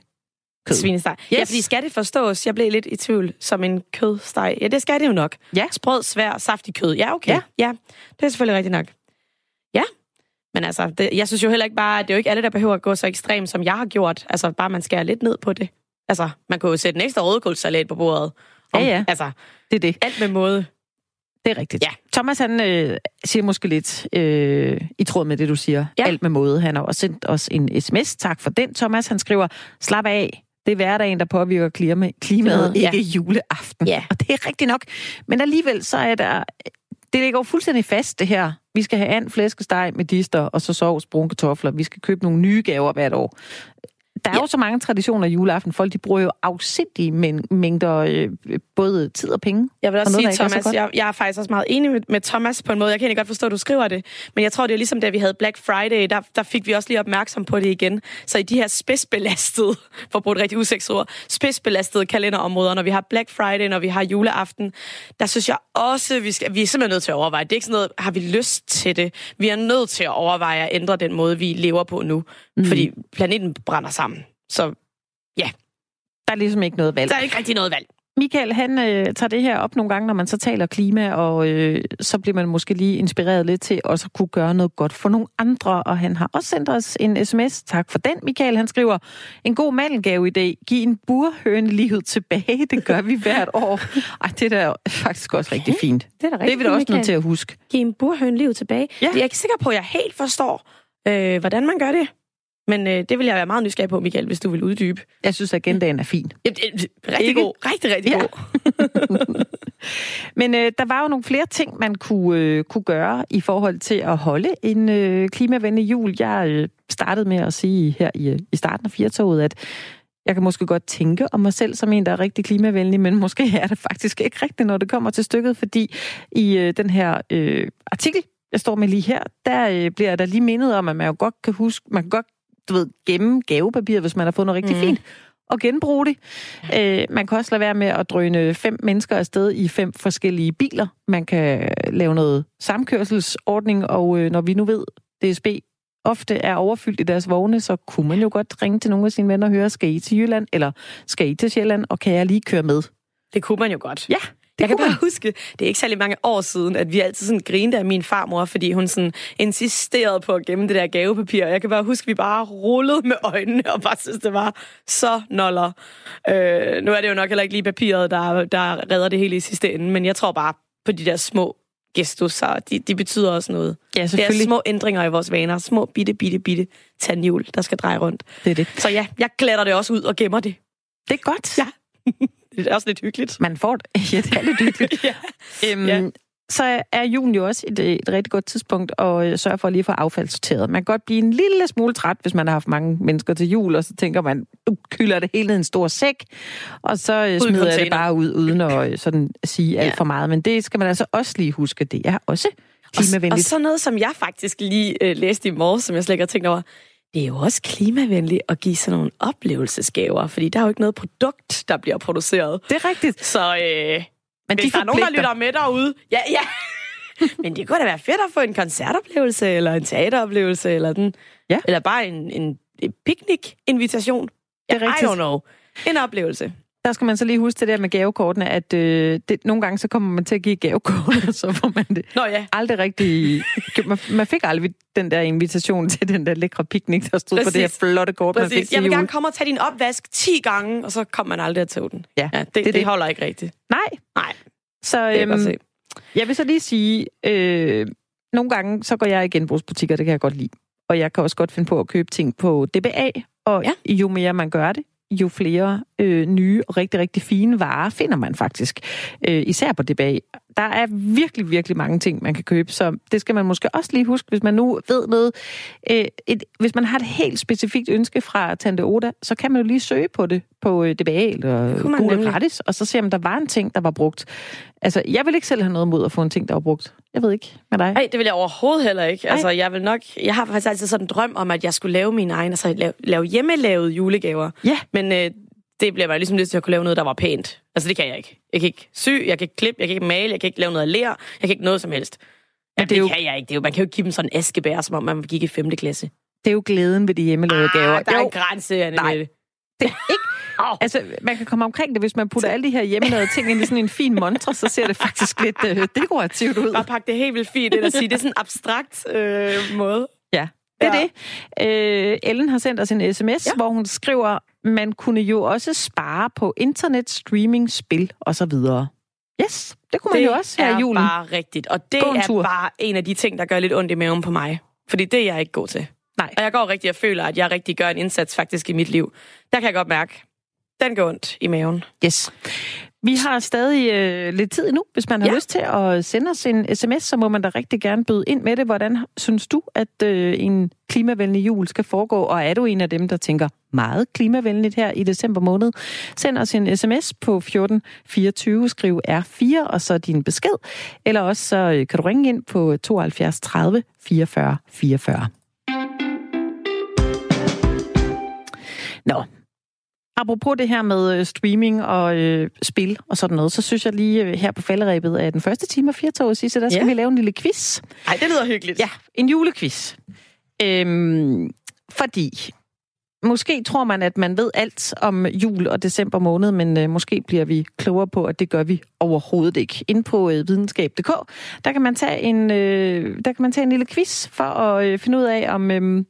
Kød. Svinesteg. Yes. Ja, fordi skal det forstås? Jeg blev lidt i tvivl som en kødsteg. Ja, det skal det jo nok. Ja. Sprød, svær, saftig kød. Ja, okay. Ja. ja, det er selvfølgelig rigtigt nok. Ja, men altså, det, jeg synes jo heller ikke bare, det er jo ikke alle, der behøver at gå så ekstremt, som jeg har gjort. Altså, bare man skærer lidt ned på det. Altså, man kunne jo sætte en ekstra rødkålsalat på bordet. Om, ja, ja. Altså, det er det. Alt med måde. Det er rigtigt. Ja. Thomas, han øh, siger måske lidt øh, i tråd med det, du siger. Ja. Alt med måde. Han har også sendt os en sms. Tak for den, Thomas. Han skriver, slap af. Det er hverdagen, der påvirker klima, klimaet, ja. ikke juleaften. Ja. Og det er rigtigt nok. Men alligevel så er der... Det ligger jo fuldstændig fast, det her. Vi skal have and, flæskesteg, medister og så sovs, brune kartofler. Vi skal købe nogle nye gaver hvert år der er ja. jo så mange traditioner i juleaften. Folk de bruger jo afsindige mængder øh, både tid og penge. Jeg vil også sige, noget, Thomas, jeg, jeg er faktisk også meget enig med, med Thomas på en måde. Jeg kan egentlig godt forstå, at du skriver det. Men jeg tror, det er ligesom da vi havde Black Friday, der, der fik vi også lige opmærksom på det igen. Så i de her spidsbelastede, [LAUGHS] for at bruge et rigtig usekset ord, spidsbelastede kalenderområder, når vi har Black Friday, når vi har juleaften, der synes jeg også, vi, skal, vi er simpelthen nødt til at overveje. Det er ikke sådan noget, har vi lyst til det? Vi er nødt til at overveje at ændre den måde, vi lever på nu. Mm. Fordi planeten brænder sammen. Så ja. Der er ligesom ikke noget valg. Der er ikke rigtig noget valg. Michael, han øh, tager det her op nogle gange, når man så taler klima, og øh, så bliver man måske lige inspireret lidt til også at kunne gøre noget godt for nogle andre. Og han har også sendt os en sms. Tak for den, Michael. Han skriver, en god mandelgave i dag. Giv en burhøne livet tilbage. Det gør vi hvert år. [LAUGHS] Ej, det er da faktisk også rigtig fint. Det er, da rigtig det er vi da også nødt til at huske. Giv en burhøne livet tilbage. Ja. Jeg er ikke sikker på, at jeg helt forstår, øh, hvordan man gør det. Men øh, det vil jeg være meget nysgerrig på, Michael, hvis du vil uddybe. Jeg synes, at agendaen er fin. Ja, rigtig Ikke? god. Rigtig, rigtig ja. god. [LAUGHS] Men øh, der var jo nogle flere ting, man kunne, øh, kunne gøre i forhold til at holde en øh, klimavenlig jul. Jeg øh, startede med at sige her i, øh, i starten af firtoget, at jeg kan måske godt tænke om mig selv som en, der er rigtig klimavenlig, men måske er det faktisk ikke rigtigt, når det kommer til stykket, fordi i øh, den her øh, artikel, jeg står med lige her, der øh, bliver der lige mindet om, at man jo godt kan huske, man kan godt du ved, gemme gavepapiret, hvis man har fået noget rigtig mm. fint, og genbruge det. Øh, man kan også lade være med at drøne fem mennesker afsted i fem forskellige biler. Man kan lave noget samkørselsordning, og øh, når vi nu ved, DSB ofte er overfyldt i deres vogne, så kunne man jo godt ringe til nogle af sine venner og høre, skal I til Jylland, eller skal I til Sjælland, og kan jeg lige køre med? Det kunne man jo godt. Ja. Jeg kan bare huske, det er ikke særlig mange år siden, at vi altid sådan grinte af min farmor, fordi hun sådan insisterede på at gemme det der gavepapir. Jeg kan bare huske, at vi bare rullede med øjnene og bare synes, det var så noller. Øh, nu er det jo nok heller ikke lige papiret, der, der redder det hele i sidste ende, men jeg tror bare på de der små gestusser, de, de betyder også noget. Ja, selvfølgelig. Det er små ændringer i vores vaner. Små bitte, bitte, bitte tandhjul, der skal dreje rundt. Det er det. Så ja, jeg glæder det også ud og gemmer det. Det er godt. Ja. [LAUGHS] Det er også lidt hyggeligt. Man får det. [LAUGHS] Ja, det er lidt hyggeligt. [LAUGHS] ja. Øhm, ja. Så er julen jo også et, et rigtig godt tidspunkt at øh, sørge for at lige få affald sorteret. Man kan godt blive en lille smule træt, hvis man har haft mange mennesker til jul, og så tænker man, du kylder det hele i en stor sæk, og så øh, smider jeg det bare ud, uden at øh, sådan sige alt ja. for meget. Men det skal man altså også lige huske, det er også klimavenligt. Og, og så noget, som jeg faktisk lige øh, læste i morges, som jeg slet ikke har tænkt over, det er jo også klimavenligt at give sådan nogle oplevelsesgaver, fordi der er jo ikke noget produkt, der bliver produceret. Det er rigtigt. Så øh, Men hvis de der er nogen, der lytter med derude, ja, ja. [LAUGHS] Men det kunne da være fedt at få en koncertoplevelse, eller en teateroplevelse, eller, den, ja. eller bare en, en, en picnic-invitation. Det er rigtigt. I don't know. En oplevelse. Der skal man så lige huske det der med gavekortene, at øh, det, nogle gange så kommer man til at give gavekort, [LAUGHS] og så får man det Nå, ja. aldrig rigtig... [LAUGHS] Man, man fik aldrig den der invitation til den der lækre piknik, der stod Præcis. på det her flotte kort, Præcis. man fik Jeg vil gerne komme og tage din opvask 10 gange, og så kommer man aldrig at tage den. Ja, ja det, det, det, det holder ikke rigtigt. Nej. Nej. Så øhm, jeg vil så lige sige, øh, nogle gange så går jeg i genbrugsbutikker, det kan jeg godt lide. Og jeg kan også godt finde på at købe ting på DBA, og ja. jo mere man gør det, jo flere øh, nye og rigtig, rigtig fine varer finder man faktisk. Øh, især på DBA. Der er virkelig, virkelig mange ting, man kan købe, så det skal man måske også lige huske, hvis man nu ved noget. Øh, et, hvis man har et helt specifikt ønske fra Tante Oda, så kan man jo lige søge på det på øh, DBA eller Google gratis, og så se, om der var en ting, der var brugt. Altså, jeg vil ikke selv have noget mod at få en ting, der var brugt. Jeg ved ikke med dig. Nej, det vil jeg overhovedet heller ikke. Ej. Altså, jeg vil nok... Jeg har faktisk altid sådan en drøm om, at jeg skulle lave mine egne, altså lave, lave hjemmelavede julegaver. Ja. Men øh, det bliver mig ligesom lyst til at kunne lave noget, der var pænt. Altså, det kan jeg ikke. Jeg kan ikke sy, jeg kan ikke klippe, jeg kan ikke male, jeg kan ikke lave noget af lær, jeg kan ikke noget som helst. Ja, det, det jo... kan jeg ikke. Det er jo, man kan jo ikke give dem sådan en askebær, som om man gik i 5. klasse. Det er jo glæden ved de hjemmelavede ah, gaver. der er jo. en grænse, Anne Nej. Det. er ikke. Altså, man kan komme omkring det, hvis man putter alle de her hjemmelavede ting ind i sådan en fin montre, så ser det faktisk lidt øh, dekorativt ud. Bare pakke det helt vildt fint ind og sige, det er sådan en abstrakt øh, måde. Ja, det er ja. det. Øh, Ellen har sendt os en sms, ja. hvor hun skriver, man kunne jo også spare på internet, streaming, spil osv. Yes, det kunne man jo også her i julen. Det er bare rigtigt, og det er bare en af de ting, der gør lidt ondt i maven på mig. Fordi det er jeg ikke god til. Nej. Og jeg går rigtig og føler, at jeg rigtig gør en indsats faktisk i mit liv. Der kan jeg godt mærke, den går ondt i maven. Yes. Vi har stadig øh, lidt tid nu. Hvis man har ja. lyst til at sende os en sms, så må man da rigtig gerne byde ind med det. Hvordan synes du, at øh, en klimavenlig jul skal foregå? Og er du en af dem, der tænker meget klimavenligt her i december måned? Send os en sms på 1424, skriv R4 og så din besked. Eller også så øh, kan du ringe ind på 72 30 44 44. Nå, Apropos det her med øh, streaming og øh, spil og sådan noget, så synes jeg lige øh, her på falderæbet af den første time af Firtoget sidste, der skal ja. vi lave en lille quiz. Nej, det lyder hyggeligt. Ja, en julequiz. Øhm, fordi måske tror man, at man ved alt om jul og december måned, men øh, måske bliver vi klogere på, at det gør vi overhovedet ikke. Ind på øh, videnskab.dk, der kan man tage en øh, der kan man tage en lille quiz for at øh, finde ud af om øh,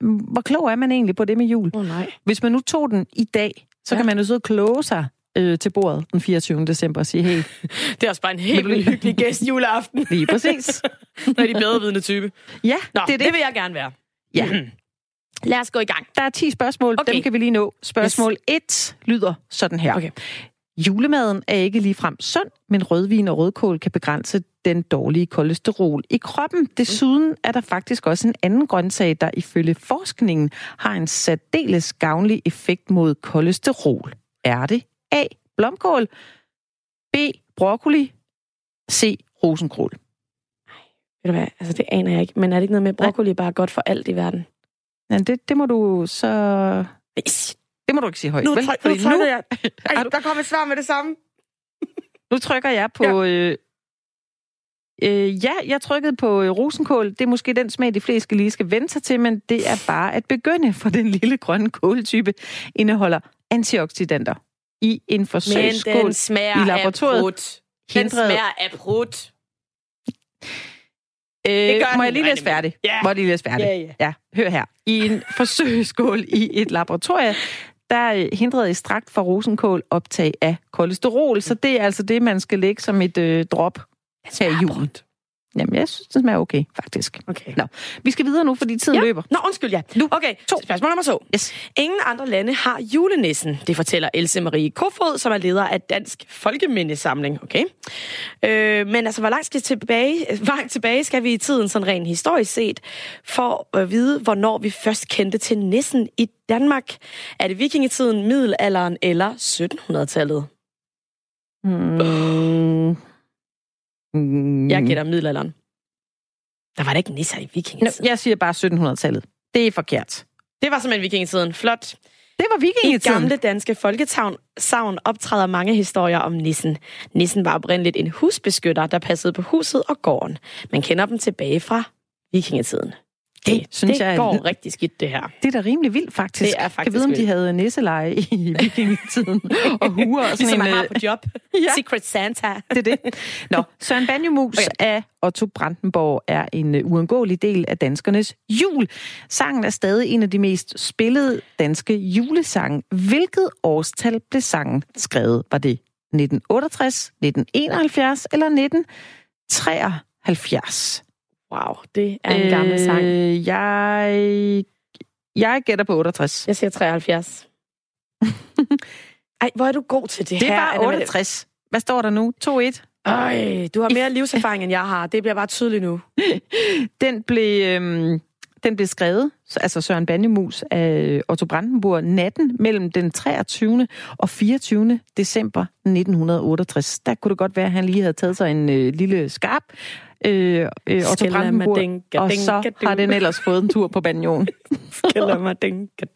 hvor klog er man egentlig på det med jul? Oh, nej. Hvis man nu tog den i dag, så ja. kan man jo så kloge sig øh, til bordet den 24. december og sige, hey... [LAUGHS] det er også bare en helt vildt hyggelig gæst juleaften. Lige præcis. [LAUGHS] Når de bedre vidende type. Ja, Nå, det, er det. det vil jeg gerne være. Ja. Lad os gå i gang. Der er 10 spørgsmål, okay. dem kan vi lige nå. Spørgsmål yes. 1 lyder sådan her. Okay. Julemaden er ikke ligefrem sund, men rødvin og rødkål kan begrænse den dårlige kolesterol i kroppen. Desuden er der faktisk også en anden grøntsag, der ifølge forskningen har en særdeles gavnlig effekt mod kolesterol. Er det A. Blomkål, B. Broccoli, C. Rosenkål? Ved du hvad, altså det aner jeg ikke, men er det ikke noget med, at broccoli er bare godt for alt i verden? Ja, det, det må du så... Det må du ikke sige højt. Nu, vel? Tryk, nu trykker nu, jeg. [LAUGHS] Ej, der kommer et svar med det samme. nu trykker jeg på... Ja. Øh, øh, ja, jeg trykkede på øh, rosenkål. Det er måske den smag, de fleste lige skal vente sig til, men det er bare at begynde, for den lille grønne kåltype indeholder antioxidanter i en forsøgsskål men den smager i laboratoriet. Af brut. Den smager af brut. Øh, må jeg lige læse færdig? Ja. Må jeg lige læse færdig? Ja, ja. ja, hør her. I en forsøgsskål i et laboratorium, der hindrede strakt for rosenkål optag af kolesterol. Så det er altså det, man skal lægge som et øh, drop her i julen. Jamen, jeg synes, det smager okay, faktisk. Okay. Nå, vi skal videre nu, fordi tiden ja. løber. Nå, undskyld, ja. Nu. Okay, to. Spørgsmål nummer to. Yes. Ingen andre lande har julenissen. Det fortæller Else Marie Kofod, som er leder af Dansk Folkemindesamling. Okay? Øh, men altså, hvor langt, skal tilbage, [LAUGHS] hvor langt tilbage skal vi i tiden, sådan rent historisk set, for at vide, hvornår vi først kendte til nissen i Danmark? Er det vikingetiden, middelalderen eller 1700-tallet? Hmm. Mm. Jeg gætter middelalderen. Der var da ikke nisser i vikingetiden. Jeg siger bare 1700-tallet. Det er forkert. Det var simpelthen vikingetiden. Flot. Det var vikingetiden. I gamle danske folketavn optræder mange historier om nissen. Nissen var oprindeligt en husbeskytter, der passede på huset og gården. Man kender dem tilbage fra vikingetiden. Det, synes det jeg, går rigtig skidt, det her. Det er da rimelig vildt, faktisk. Det er faktisk Kan vide, om de havde nisseleje i vikingetiden [LAUGHS] og huer. Og sådan ligesom en, man har øh, på job. [LAUGHS] Ja. Secret Santa. Det er det. Nå, Søren Banjemus okay. af Otto Brandenborg er en uh, uundgåelig del af danskernes jul. Sangen er stadig en af de mest spillede danske julesange. Hvilket årstal blev sangen skrevet? Var det 1968, 1971 eller 1973? Wow, det er en øh, gammel sang. Jeg, jeg gætter på 68. Jeg siger 73. [LAUGHS] Ej, hvor er du god til det, det her. Det var 68. Hvad står der nu? 2-1. Ej, du har mere livserfaring, end jeg har. Det bliver bare tydeligt nu. [LAUGHS] den blev... Øhm, den blev skrevet, altså Søren Bandemus af Otto Brandenburg, natten mellem den 23. og 24. december 1968. Der kunne det godt være, at han lige havde taget sig en øh, lille skarp øh, øh, Otto Brandenburg, og så har den ellers fået en tur på [LAUGHS]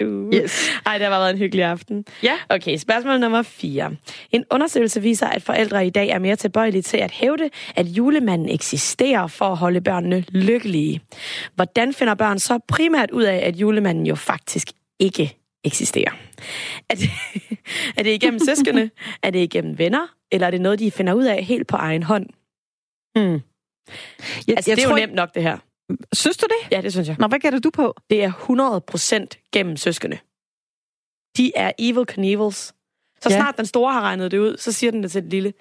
du. Yes. Ej, det har været en hyggelig aften. Ja. Okay, spørgsmål nummer 4. En undersøgelse viser, at forældre i dag er mere tilbøjelige til at hævde, at julemanden eksisterer for at holde børnene lykkelige. Hvordan finder børn så primært ud af, at julemanden jo faktisk ikke eksisterer? Er det, [LAUGHS] er det igennem søskende? [LAUGHS] er det igennem venner? Eller er det noget, de finder ud af helt på egen hånd? Hmm. Jeg, altså, jeg det er tror, jo nemt nok, det her. Synes du det? Ja, det synes jeg. Nå, hvad gætter du på? Det er 100% gennem søskende. De er evil Knievels. Så Ja. snart den store har regnet det ud, så siger den det til den lille.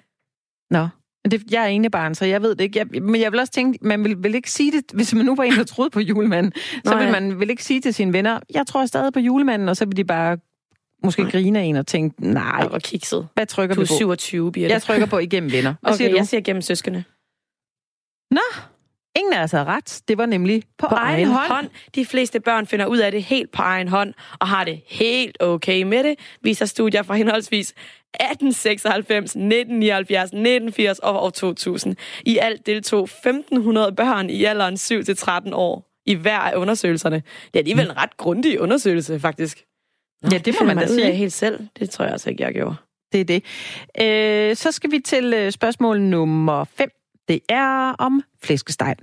Nå. Men Det, jeg er ene barn, så jeg ved det ikke. Jeg, men jeg vil også tænke, man vil, vil ikke sige det, hvis man nu var en, der troede på julemanden, så Nå, vil ja. man vel ikke sige til sine venner, jeg tror stadig på julemanden, og så vil de bare måske Nej. grine af en og tænke, nej, Ej, hvor kikset. hvad trykker Du vi på? 27, Birte. Jeg trykker på igennem venner. Hvad [LAUGHS] okay, siger du? jeg siger gennem søskende. Ingen af os havde ret. Det var nemlig på, på egen, hånd. hånd. De fleste børn finder ud af det helt på egen hånd, og har det helt okay med det, viser studier fra henholdsvis 1896, 1979, 1980 og år 2000. I alt deltog 1.500 børn i alderen 7-13 år i hver af undersøgelserne. Det er alligevel en ret grundig undersøgelse, faktisk. Nå, Ja, det må finder man da ud af helt selv. Det tror jeg altså ikke, jeg gjorde. Det er det. Øh, så skal vi til øh, spørgsmål nummer 5. Det er om flæskesteg.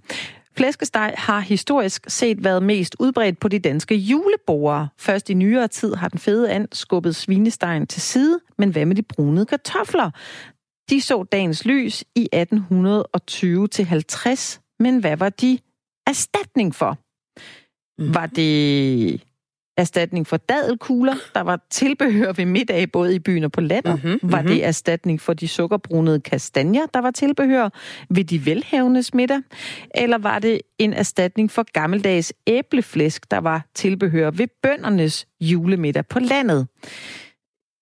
Flæskesteg har historisk set været mest udbredt på de danske juleborde. Først i nyere tid har den fede and skubbet svinestegen til side, men hvad med de brunede kartofler? De så dagens lys i 1820-50, men hvad var de erstatning for? Var det erstatning for dadelkugler, der var tilbehør ved middag både i byen og på landet? Mhm, Var mhm. det erstatning for de sukkerbrunede kastanjer, der var tilbehør ved de velhavende middag? Eller var det en erstatning for gammeldags æbleflæsk, der var tilbehør ved bøndernes julemiddag på landet?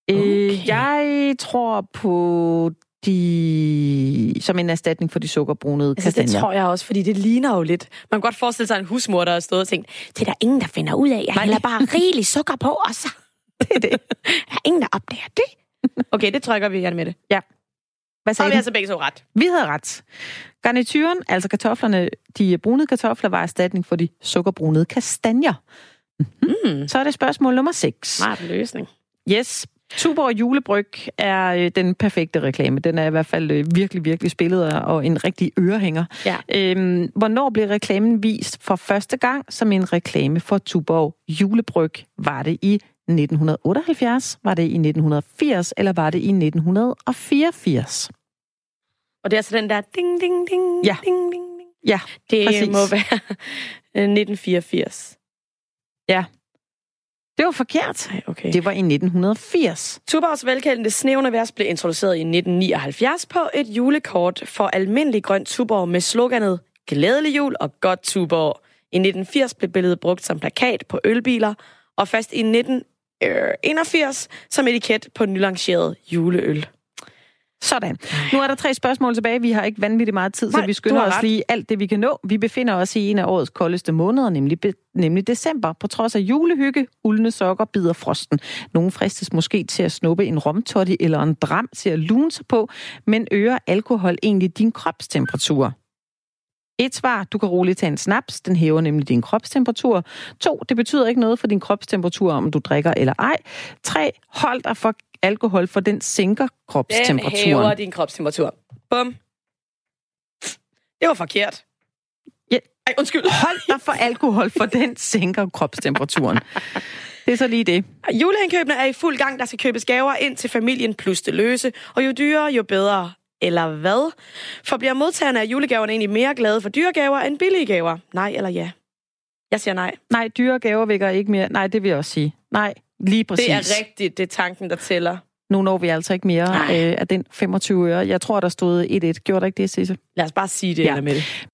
Øh, Okay. jeg tror på de som en erstatning for de sukkerbrunede Altså, det kastanjer. tror jeg også, fordi det ligner jo lidt. Man kan godt forestille sig en husmor, der har stået og tænkt, det er der ingen, der finder ud af. Jeg hælder bare rigelig sukker på, og så... [LAUGHS] Det er det. Der er ingen, der opdager det. Okay, det trykker vi gerne med det. Hvad Så har sagde vi altså begge to ret. Vi havde ret. Garnituren, altså kartoflerne, de brunede kartofler, var erstatning for de sukkerbrunede kastanjer. Mm. Så er det spørgsmål nummer 6. Smart løsning. Yes. Tuborg julebryg er øh, den perfekte reklame. Den er i hvert fald øh, virkelig, virkelig spillet og- en rigtig ørehænger. Ja. Øhm, hvornår blev reklamen vist for første gang som en reklame for Tuborg julebryg? Var det i 1978, var det i 1980, eller var det i 1984? Og det er altså den der ding, ding, ding, Ja. ding, ding, ding. Ja, Det præcis. må være [LAUGHS] øh, 1984. det var forkert. Okay. Det var i 1980. Tuborgs velkendte sneunivers blev introduceret i 1979 på et julekort for almindelig grøn Tuborg med sloganet Glædelig jul og godt Tuborg. I 1980 blev billedet brugt som plakat på ølbiler, og først i 1981 som etiket på nylanceret juleøl. Sådan. Nu er der tre spørgsmål tilbage. Vi har ikke vanvittigt meget tid, så Nej, vi du skynder os lige alt det, vi kan nå. Vi befinder os i en af årets koldeste måneder, nemlig, nemlig december. På trods af julehygge, uldne sokker bider frosten. Nogle fristes måske til at snuppe en romtotti eller en dram til at lune sig på, men øger alkohol egentlig din kropstemperatur? Et svar, du kan roligt tage en snaps, den hæver nemlig din kropstemperatur. To, det betyder ikke noget for din kropstemperatur, om du drikker eller ej. Tre, hold dig for alkohol, for den sænker kropstemperaturen. Den hæver din kropstemperatur. Bum. Det var forkert. Ja. Ej, undskyld. Hold dig for alkohol, for den [LAUGHS] sænker kropstemperaturen. Det er så lige det. Juleindkøbene er i fuld gang. Der skal købes gaver ind til familien plus det løse. Og jo dyrere, jo bedre. Eller hvad? For bliver modtagerne af julegaverne egentlig mere glade for dyre gaver end billige gaver? Nej eller ja? Jeg siger nej. Nej, dyre gaver vækker ikke mere. Nej, det vil jeg også sige. Nej, lige præcis. Det er rigtigt, det er tanken, der tæller. Nu når vi altså ikke mere øh, af den 25 øre. Jeg tror, der stod 1-1. Gjorde der ikke det, Sisse? Lad os bare sige det, ja. med det.